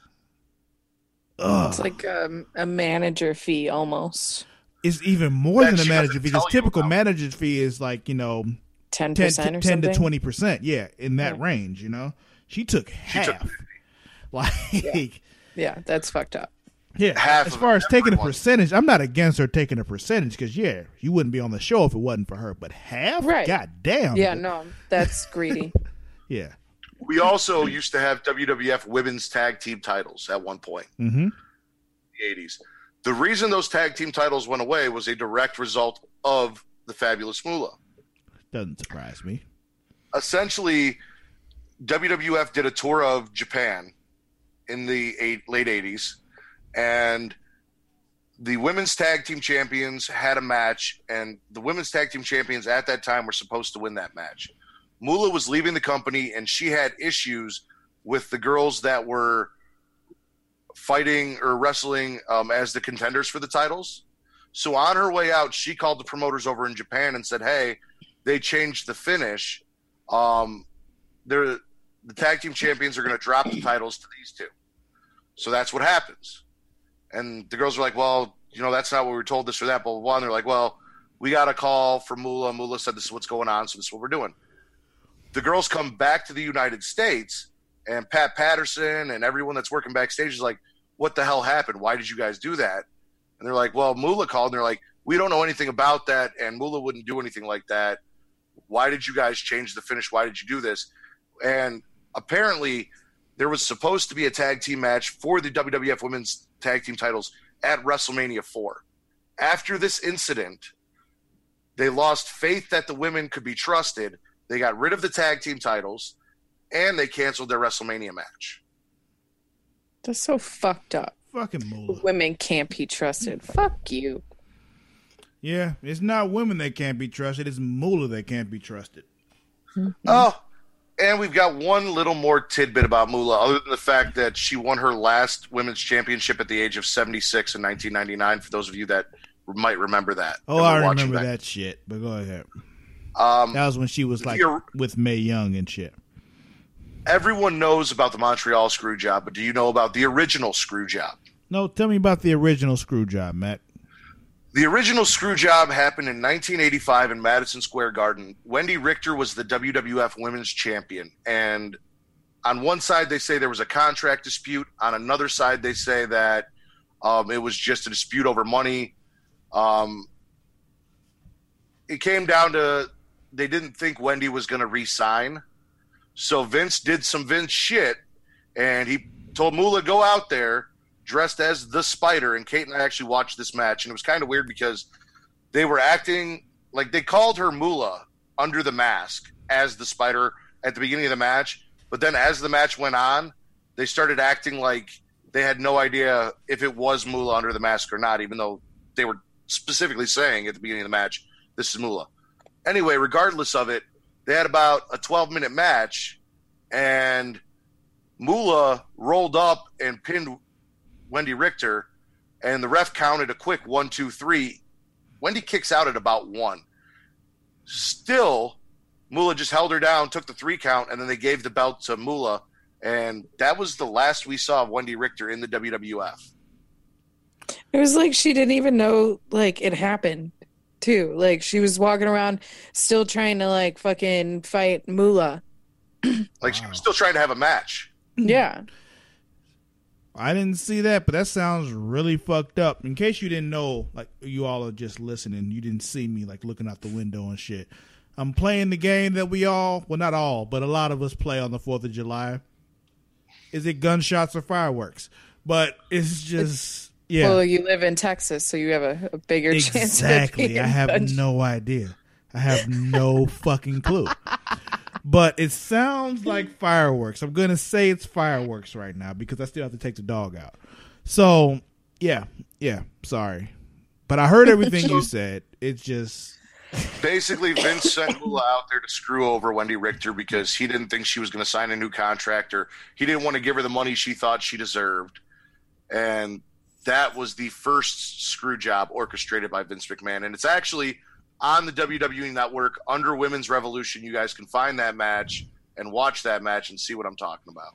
ugh. It's like um, a manager fee almost. it's even more That than a manager fee. tell Because typical manager fee is like you know 10% 10, or 10 something. to twenty percent. Yeah, in that Yeah. range. You know, she took half. took- like, Yeah, that's fucked up. Yeah. Half as of far as taking a percentage, I'm not against her taking a percentage because yeah, you wouldn't be on the show if it wasn't for her. But half, Right. God damn. Yeah, no, that's greedy. Yeah. We also used to have WWF women's tag team titles at one point. Mm-hmm. the 80s. The reason those tag team titles went away was a direct result of the fabulous Moolah. Doesn't surprise me. Essentially, WWF did a tour of Japan in the eight, late 80s, and the women's tag team champions had a match, and the women's tag team champions at that time were supposed to win that match. Moolah was leaving the company, and she had issues with the girls that were fighting or wrestling um, as the contenders for the titles. So on her way out, she called the promoters over in Japan and said, "Hey, they changed the finish. Um, they're the tag team champions are going to drop the titles to these two. So that's what happens." And the girls were like, "Well, you know, that's not what we were told. This or that, blah." And they're like, "Well, we got a call from Moolah. Moolah said this is what's going on, so this is what we're doing." The girls come back to the United States, and Pat Patterson and everyone that's working backstage is like, "What the hell happened? Why did you guys do that?" And they're like, "Well, Moolah called." And they're like, "We don't know anything about that, and Moolah wouldn't do anything like that. Why did you guys change the finish? Why did you do this?" And apparently, there was supposed to be a tag team match for the WWF Women's Tag Team titles at WrestleMania 4. After this incident, they lost faith that the women could be trusted. They got rid of the tag team titles, and they canceled their WrestleMania match. That's so fucked up. Fucking Moolah. Women can't be trusted. Fuck you. Yeah, it's not women that can't be trusted. It's Moolah that can't be trusted. Mm-hmm. Oh, and we've got one little more tidbit about Moolah, other than the fact that she won her last women's championship at the age of 76 in 1999. For those of you that might remember that. Oh, I remember that shit. But go ahead. Um, That was when she was like with Mae Young and shit. everyone knows about the Montreal screw job, but do you know about the original screw job? No, tell me about the original screw job, Matt. The original screw job happened in 1985 in Madison Square Garden. Wendi Richter was the WWF Women's Champion, and on one side they say there was a contract dispute. On another side, they say that um, it was just a dispute over money. Um, it came down to they didn't think Wendi was going to re-sign, so Vince did some Vince shit, and he told Moolah go out there dressed as the Spider. And Kate and I actually watched this match, and it was kind of weird because they were acting like they called her Moolah under the mask as the Spider at the beginning of the match, but then as the match went on, they started acting like they had no idea if it was Moolah under the mask or not, even though they were specifically saying at the beginning of the match, this is Moolah. Anyway, regardless of it, they had about a 12 minute match, and Moolah rolled up and pinned Wendi Richter, and the ref counted a quick one, two, three. Wendi kicks out at about one. Still, Moolah just held her down, took the three count, and then they gave the belt to Moolah. And that was the last we saw of Wendi Richter in the WWF. It was like she didn't even know like it happened too. Like she was walking around still trying to like fucking fight Moolah. Like she was still trying to have a match. Yeah. I didn't see that, but that sounds really fucked up. In case you didn't know, like you all are just listening, you didn't see me like looking out the window and shit. I'm playing the game that we all, well, not all, but a lot of us play on the 4th of July. Is it gunshots or fireworks? But it's just, yeah. Well, you live in Texas, so you have a, a bigger chance. Exactly. I have no idea. I have no fucking clue. But it sounds like fireworks. I'm going to say it's fireworks right now because I still have to take the dog out. So, yeah. Yeah. Sorry. But I heard everything you said. It's just. Basically, Vince sent Moolah out there to screw over Wendi Richter because he didn't think she was going to sign a new contract or he didn't want to give her the money she thought she deserved. And that was the first screw job orchestrated by Vince McMahon. And it's actually on the WWE network under Women's Revolution. You guys can find that match and watch that match and see what I'm talking about.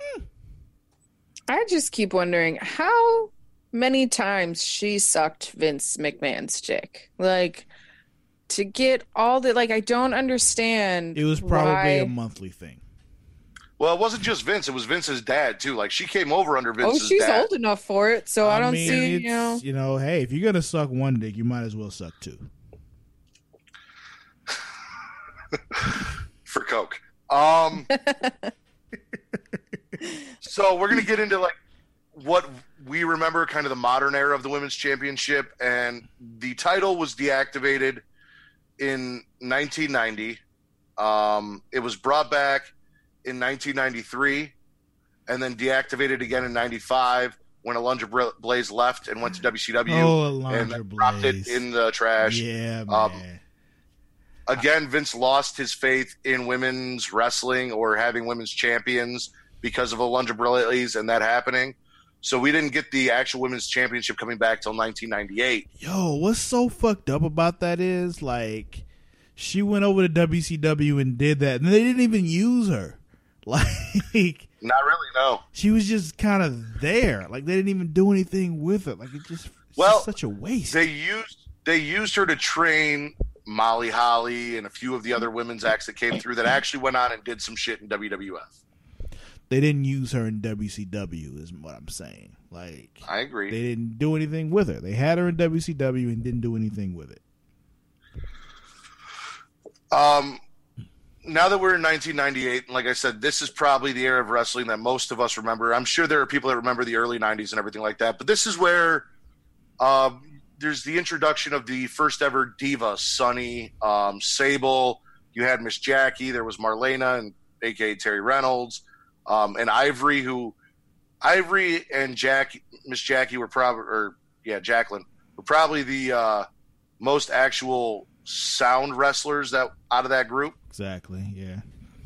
Hmm. I just keep wondering how many times she sucked Vince McMahon's dick. Like to get all the like I don't understand. It was probably why- a monthly thing. Well, it wasn't just Vince; it was Vince's dad too. Like she came over under oh, Vince's. Oh, she's dad. old enough for it, so I, don't mean, see, you know. you know, hey, if you're going to suck one dick, you might as well suck two. for Coke. Um, so we're gonna get into like what we remember, kind of the modern era of the women's championship, and the title was deactivated in 1990. Um, it was brought back in 1993, and then deactivated again in '95 when Alundra Blaze left and went to WCW Oh, and dropped it in the trash. Yeah, Um, man. Again, Vince lost his faith in women's wrestling or having women's champions because of Alundra Blaze and that happening. So we didn't get the actual women's championship coming back till 1998. Yo, what's so fucked up about that is like she went over to WCW and did that, and they didn't even use her. Like Not really, no. she was just kind of there. Like they didn't even do anything with her. Like it just Well, just such a waste. They used they used her to train Molly Holly and a few of the other women's acts that came through that actually went on and did some shit in WWF. they didn't use her in WCW, is what I'm saying. Like I agree. they didn't do anything with her. They had her in WCW and didn't do anything with it. Um, now that we're in 1998, and like I said, this is probably the era of wrestling that most of us remember. I'm sure there are people that remember the early 90s and everything like that, but this is where um, there's the introduction of the first ever diva, Sunny, um, Sable. You had Miss Jackie. There was Marlena, and aka Terri Runnels, um, and Ivory, who Ivory and Jack Miss Jackie were probably, or yeah, Jacqueline were probably the uh, most actual sound wrestlers that out of that group. Exactly. Yeah.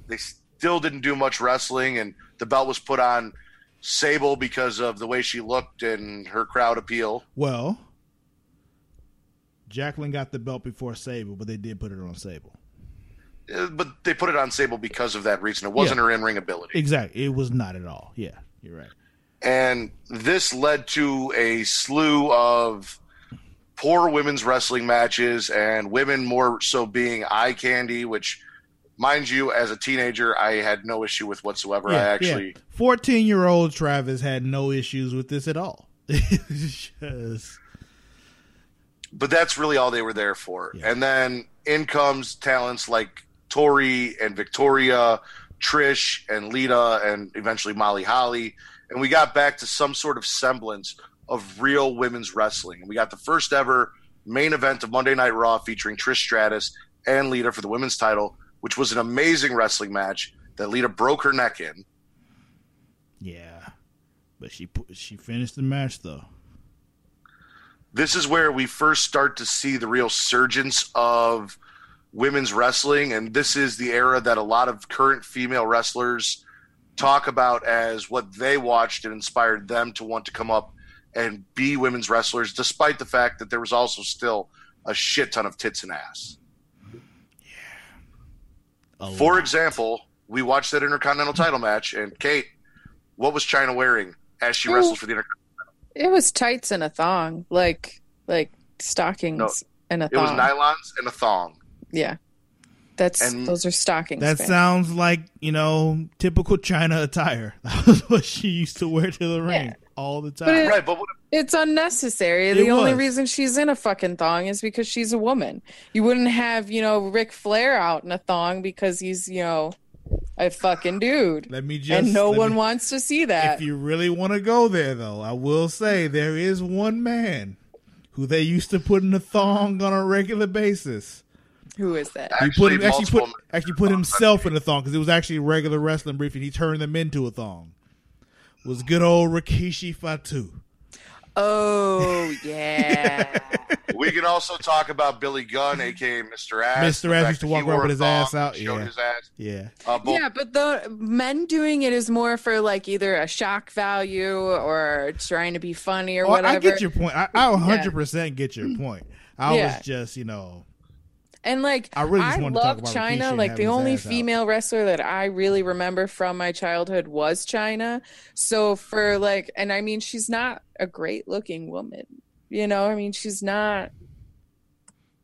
They still didn't do much wrestling, and the belt was put on Sable because of the way she looked and her crowd appeal. Well, Jacqueline got the belt before Sable, but they did put it on Sable. Uh, But they put it on Sable because of that reason. It wasn't Yeah. her in ring ability. Exactly. It was not at all. Yeah, you're right. And this led to a slew of poor women's wrestling matches and women more so being eye candy, which, mind you, as a teenager, I had no issue with whatsoever. I actually, fourteen-year-old Travis had no issues with this at all. Just but that's really all they were there for. Yeah. And then in comes talents like Tori and Victoria, Trish and Lita, and eventually Molly Holly. And we got back to some sort of semblance of real women's wrestling. And we got the first ever main event of Monday Night Raw featuring Trish Stratus and Lita for the women's title, which was an amazing wrestling match that Lita broke her neck in. yeah, but she she finished the match though. This is where we first start to see the real surgence of women's wrestling. And this is the era that a lot of current female wrestlers talk about as what they watched and inspired them to want to come up and be women's wrestlers despite the fact that there was also still a shit ton of tits and ass. A for lot. example we watched that intercontinental title match and kate what was Chyna wearing as she wrestled for the intercontinental It was tights and a thong, like like stockings No, and a Thong. it was nylons and a thong yeah, that's And- those are stockings. That fam. sounds like you know typical Chyna attire. That was what she used to wear to the ring Yeah. all the time. But it- right but what It's unnecessary. It the only reason she's in a fucking thong is because she's a woman. You wouldn't have, you know, Ric Flair out in a thong because he's, you know, a fucking dude. let me just and no one me- wants to see that. If you really want to go there, though, I will say there is one man who they used to put in a thong on a regular basis. Who is that? He Actually, put him, actually put actually put himself in a thong because it was actually a regular wrestling brief, and he turned them into a thong. Was good old Rikishi Fatu. Oh, yeah. We can also talk about Billy Gunn, aka Mr. Ass. Mr. Ass used to walk around with his ass out, Showed yeah. his ass. Yeah, Uh, both, yeah, but the men doing it is more for like either a shock value or trying to be funny or Oh, whatever. I get your point. I, I 100% get your point. I Yeah. was just, you know, And like I really just I wanted to talk love about Chyna. Rikishi Like the only ass out. female wrestler that I really remember from my childhood was Chyna. So for like, and I mean, she's not a great looking woman. You know, I mean, she's not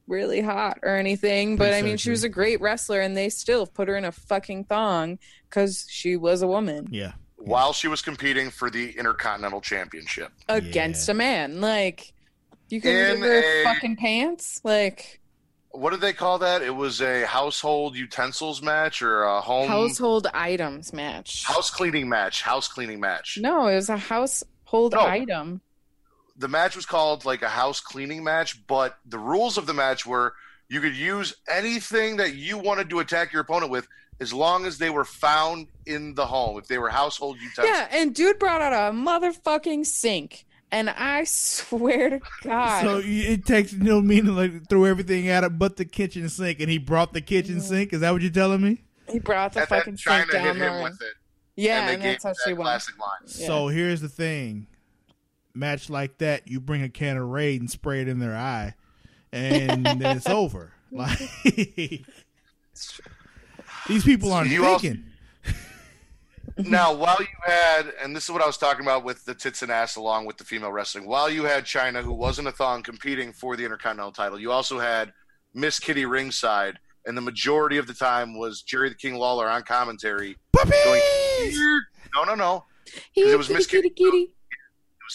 really hot or anything, but Pretty I mean, she was a great wrestler, and they still put her in a fucking thong because she was a woman yeah. while she was competing for the Intercontinental Championship. against Yeah. a man. Like, you can In give her a- fucking pants. Like What did they call that? It was a household utensils match or a home household items match. house cleaning match. House cleaning match. No, it was a household No. item. The match was called like a house cleaning match, but the rules of the match were you could use anything that you wanted to attack your opponent with as long as they were found in the home. If they were household utensils. Yeah, and dude brought out a motherfucking sink. And I swear to God. So it takes no meaning like throw everything at it but the kitchen sink, and he brought the kitchen Mm. sink. Is that what you're telling me? he brought the and fucking then Chyna sink down hit the him with it. Yeah, and they and, gave that's how that she won. classic line. Yeah. So here's the thing: match like that, you bring a can of Raid and spray it in their eye, and then it's over. Like these people aren't You also- thinking. Now, while you had, and this is what I was talking about with the tits and ass along with the female wrestling, while you had Chyna, who wasn't a thong, competing for the Intercontinental title, you also had Miss Kitty ringside, and the majority of the time was Jerry the King Lawler on commentary. Puppies! here. No, no, no. It was kitty, Miss kitty, Kitty.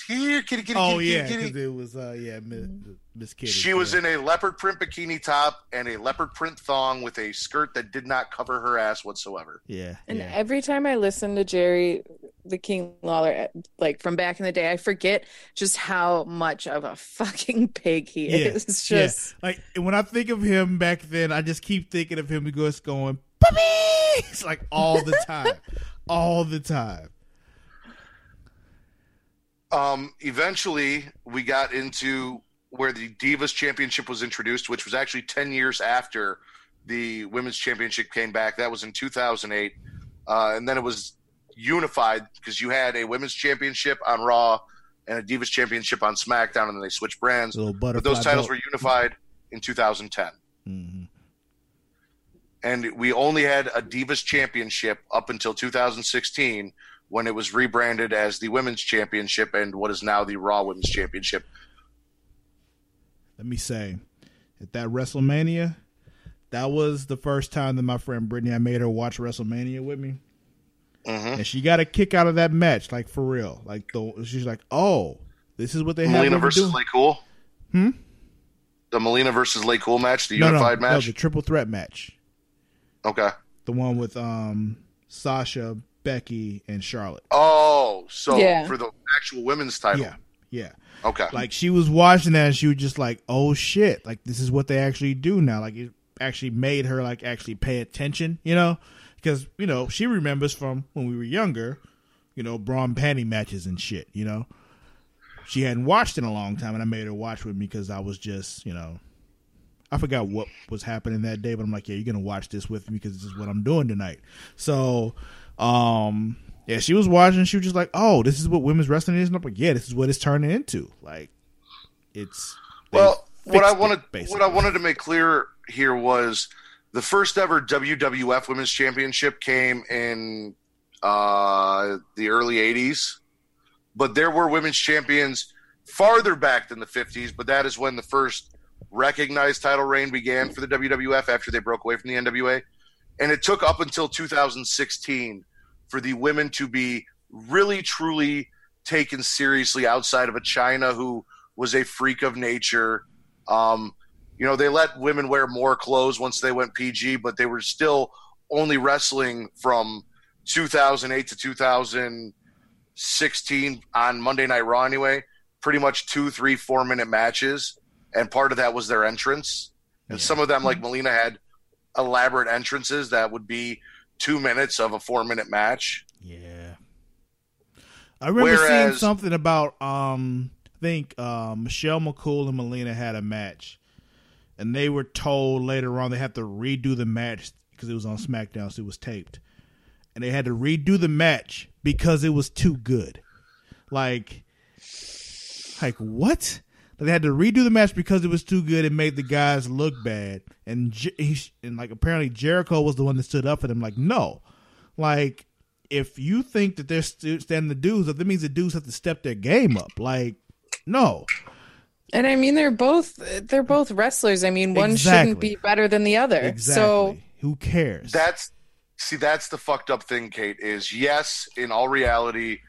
Kitty. It was here, kitty, kitty, Oh kitty, yeah, kitty, kitty. it was uh yeah Miss, Miss Kitty. She was in a leopard print bikini top and a leopard print thong with a skirt that did not cover her ass whatsoever. yeah And yeah. every time I listen to Jerry the King Lawler, like from back in the day, I forget just how much of a fucking pig he Yeah, is. It's just Like when I think of him back then, I just keep thinking of him just going puppies like all the time, all the time. Um, eventually, we got into where the Divas Championship was introduced, which was actually 10 years after the Women's Championship came back. That was in 2008. Uh, and then it was unified because you had a Women's Championship on Raw and a Divas Championship on SmackDown, and then they switched brands. But those titles belt. were unified in 2010. hmm And we only had a Divas Championship up until 2016 when it was rebranded as the Women's Championship and what is now the Raw Women's Championship. Let me say, at that WrestleMania, that was the first time that my friend Brittany, I made her watch WrestleMania with me, hmm and she got a kick out of that match, like for real. Like the she's like, oh, this is what they have. Melina versus? LayCool. Hmm? The Melina versus LayCool match, the no, no, unified no, match. the triple threat match, okay. the one with um Sasha, Becky, and Charlotte. Oh, so Yeah. for the actual women's title. Yeah, yeah. Okay. Like she was watching that, and she was just like, "Oh shit! Like this is what they actually do now." Like it actually made her like actually pay attention, you know, because you know she remembers from when we were younger, you know, bra and panty matches and shit. You know, she hadn't watched in a long time, and I made her watch with me because I was just, you know, I forgot what was happening that day, but I'm like, yeah, you're gonna watch this with me because this is what I'm doing tonight. So, um, yeah, she was watching. She was just like, oh, this is what women's wrestling is. And I'm like, yeah, this is what it's turning into. Like, it's well, what I fixed it, wanted what I wanted to make clear here was the first ever WWF Women's Championship came in uh, the early '80s, but there were women's champions farther back than the '50s. But that is when the first recognized title reign began for the WWF after they broke away from the NWA, and it took up until 2016 for the women to be really truly taken seriously outside of a Chyna who was a freak of nature. Um, you know, they let women wear more clothes once they went PG, but they were still only wrestling from 2008 to 2016 on Monday Night Raw anyway. Pretty much two, three, four minute matches. And part of that was their entrance. And Yeah. some of them, like Melina, had elaborate entrances that would be two minutes of a four minute match. Yeah. I remember seeing something about um I think uh, Michelle McCool and Melina had a match. And they were told later on they had to redo the match because it was on SmackDown, so it was taped. And they had to redo the match because it was too good. Like like what? They had to redo the match because it was too good and made the guys look bad. And Jer- he, and like apparently Jericho was the one that stood up for them. Like no, like if you think that they're st- standing the dudes up, that means the dudes have to step their game up. Like no, And I mean, they're both they're both wrestlers. I mean, one Exactly. shouldn't be better than the other. exactly. So Who cares? That's see, that's the fucked up thing, Kate. Is yes, in all reality,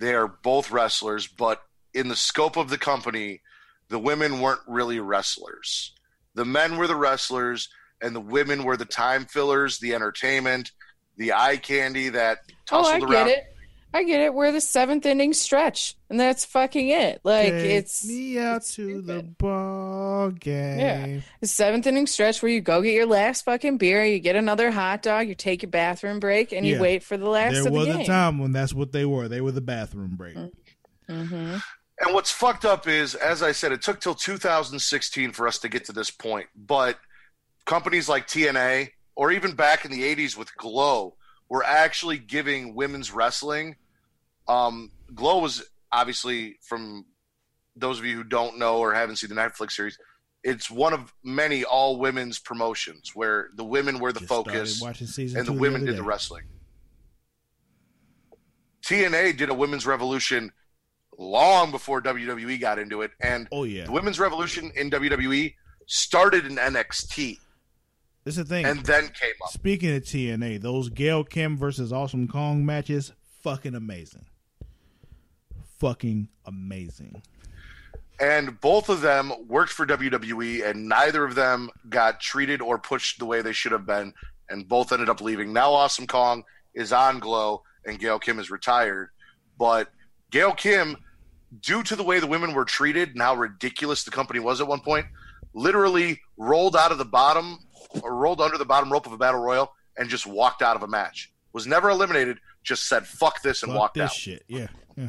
they are both wrestlers, but in the scope of the company, the women weren't really wrestlers. The men were the wrestlers, and the women were the time fillers, the entertainment, the eye candy that tussled oh, I tussled get around. it. I get it. We're the seventh inning stretch, and that's fucking it. Like Take it's me out it's to the ball game. Yeah, the seventh inning stretch where you go get your last fucking beer, you get another hot dog, you take your bathroom break, and you wait for the last There of the was game. a time when that's what they were. They were the bathroom break. hmm And what's fucked up is, as I said, it took till 2016 for us to get to this point. But companies like TNA, or even back in the 80s with Glow, were actually giving women's wrestling. Um, Glow was obviously, from those of you who don't know or haven't seen the Netflix series, it's one of many all women's promotions where the women were the Just focus and the women other did the wrestling. TNA did a women's revolution long before WWE got into it, and Oh yeah, the women's revolution in WWE started in NXT this is the thing. and then came up. Speaking of TNA, those Gail Kim versus Awesome Kong matches, fucking amazing. Fucking amazing. And both of them worked for WWE, and neither of them got treated or pushed the way they should have been, and both ended up leaving. Now, Awesome Kong is on Glow, and Gail Kim is retired. But Gail Kim, due to the way the women were treated and how ridiculous the company was at one point, literally rolled out of the bottom, or rolled under the bottom rope of a battle royal, and just walked out of a match. Was never eliminated. Just said "fuck this" and Fuck walked this out. shit. Yeah, yeah.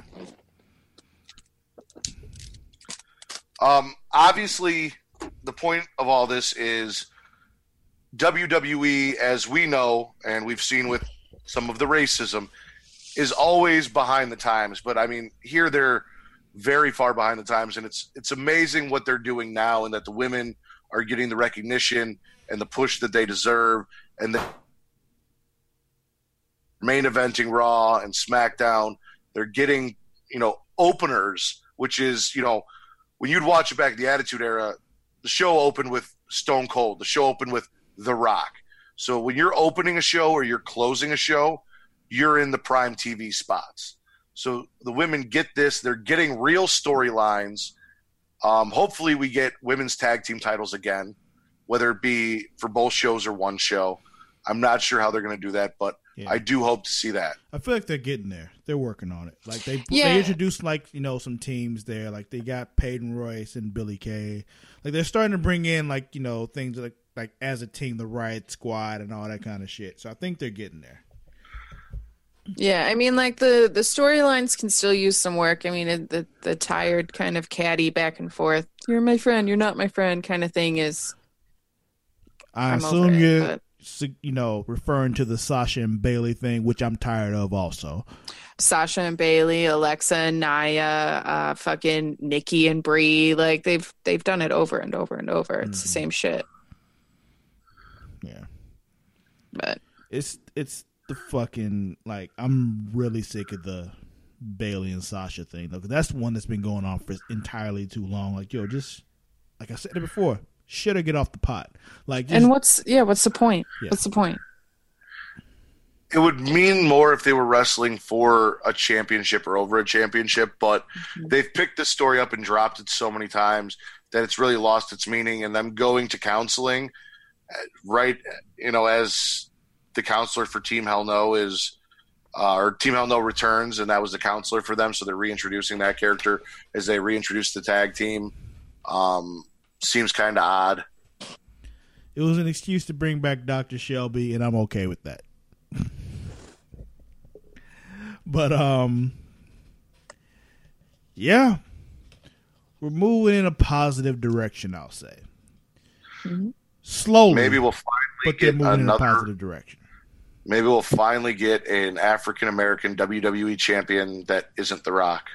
Um, obviously, the point of all this is WWE, as we know and we've seen with some of the racism, is always behind the times. But I mean, here they're very far behind the times, and it's it's amazing what they're doing now, and that the women are getting the recognition and the push that they deserve, and the main eventing Raw and SmackDown. They're getting you know openers, which is you know when you'd watch it back in the Attitude Era, the show opened with Stone Cold, the show opened with The Rock. So when you're opening a show or you're closing a show, you're in the prime TV spots. So the women get this; they're getting real storylines. Um, hopefully, we get women's tag team titles again, whether it be for both shows or one show. I'm not sure how they're going to do that, but yeah. I do hope to see that. I feel like they're getting there. They're working on it. Like they yeah. they introduced like you know some teams there. Like they got Peyton Royce and Billy Kay. Like they're starting to bring in like you know things like like as a team, the Riott Squad and all that kind of shit. So I think they're getting there. Yeah, I mean, like the the storylines can still use some work. I mean, it, the the tired kind of catty back and forth. You're my friend. You're not my friend. Kind of thing is. I I'm assume you. But you know, referring to the Sasha and Bayley thing, which I'm tired of also. Sasha and Bayley, Alexa and Nia, uh, fucking Nikki and Brie, like they've they've done it over and over and over. It's mm-hmm. the same shit. Yeah. But it's it's the fucking like I'm really sick of the Bayley and Sasha thing though, because that's one that's been going on for entirely too long. Like, yo, just like I said it before, should have get off the pot. Like, just, and what's yeah? What's the point? Yeah. What's the point? It would mean more if they were wrestling for a championship or over a championship, but mm-hmm. they've picked this story up and dropped it so many times that it's really lost its meaning. And them going to counseling, uh, right? You know, as the counselor for Team Hell No is, uh, or Team Hell No returns, and that was the counselor for them, so they're reintroducing that character as they reintroduce the tag team. Um, seems kind of odd. It was an excuse to bring back Dr. Shelby, and I'm okay with that. but um yeah. We're moving in a positive direction, I'll say. Mm-hmm. Slowly. Maybe we'll finally get another in a positive direction. Maybe we'll finally get an African American WWE champion that isn't The Rock.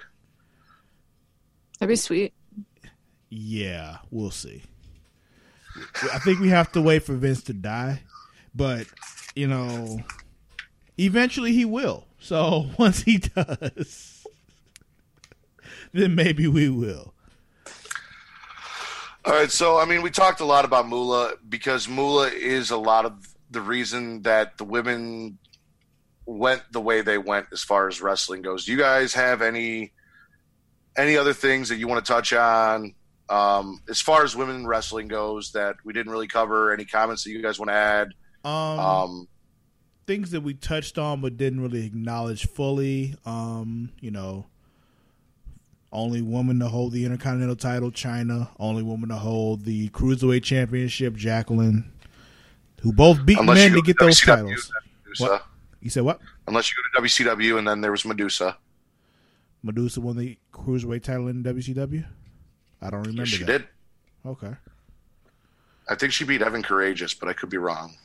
That'd be sweet. Yeah, we'll see. I think we have to wait for Vince to die, but you know, eventually he will. So once he does, then maybe we will. All right, so I mean, we talked a lot about Moolah because Moolah is a lot of the reason that the women went the way they went as far as wrestling goes. Do you guys have any any other things that you want to touch on um, as far as women wrestling goes, that we didn't really cover. Any comments that you guys want to add? Um, um, things that we touched on but didn't really acknowledge fully. Um, you know, only woman to hold the Intercontinental title, Chyna. Only woman to hold the Cruiserweight Championship, Jacqueline. Who both beat Unless men to get those WCW, titles. What? You said what? Unless you go to WCW and then there was Medusa. Medusa won the Cruiserweight title in WCW? I don't remember. She that. did. Okay. I think she beat Evan Karagias, but I could be wrong.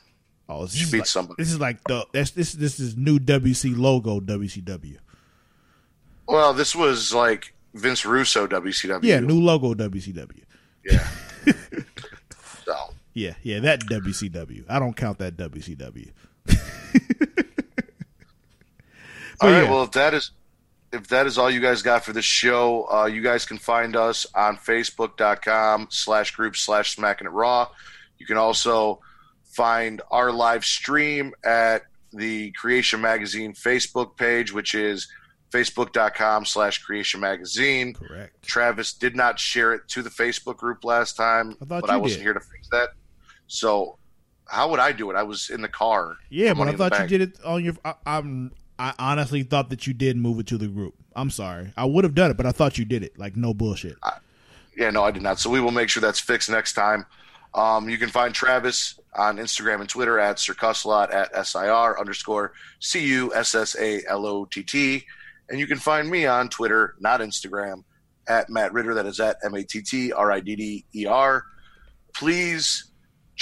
Oh, she beat like, somebody. This is like the this this this is new WC logo WCW. Well, this was like Vince Russo WCW. Yeah, new logo WCW. Yeah. Yeah, yeah, that WCW. I don't count that WCW. All right. Yeah. Well, if that is if that is all you guys got for this show, uh, you guys can find us on Facebook.com slash group slash smacking it raw. You can also find our live stream at the Creation Magazine Facebook page, which is facebook.com slash creation magazine. Correct. Travis did not share it to the Facebook group last time, I but I wasn't did. here to fix that. So how would I do it? I was in the car. Yeah, but I thought you did it on your. I, am I honestly thought that you did move it to the group. I'm sorry. I would have done it, but I thought you did it. Like no bullshit. I, yeah, no, I did not. So we will make sure that's fixed next time. Um, you can find Travis on Instagram and Twitter at Sir Cussalott at SIR underscore C U S S A L O T T. And you can find me on Twitter, not Instagram, at Matt Ridder. That is at M A T T R I D D E R. Please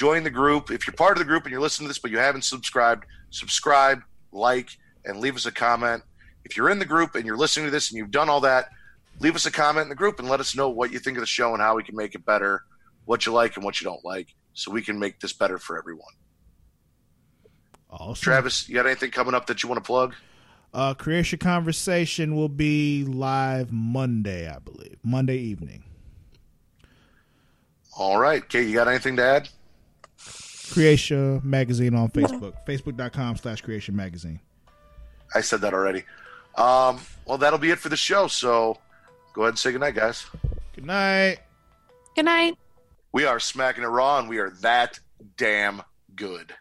join the group. If you're part of the group and you're listening to this, but you haven't subscribed, subscribe, like, and leave us a comment. If you're in the group and you're listening to this and you've done all that, leave us a comment in the group and let us know what you think of the show and how we can make it better, what you like and what you don't like, so we can make this better for everyone. Awesome. Travis, you got anything coming up that you want to plug? Uh, Creation Conversation will be live Monday, I believe. Monday evening. All right. Kate, you got anything to add? Creation Magazine on Facebook. Facebook.com slash Creation Magazine. I said that already. Um, well, that'll be it for the show. So go ahead and say goodnight, guys. Good night. Good night. We are smacking it raw and we are that damn good.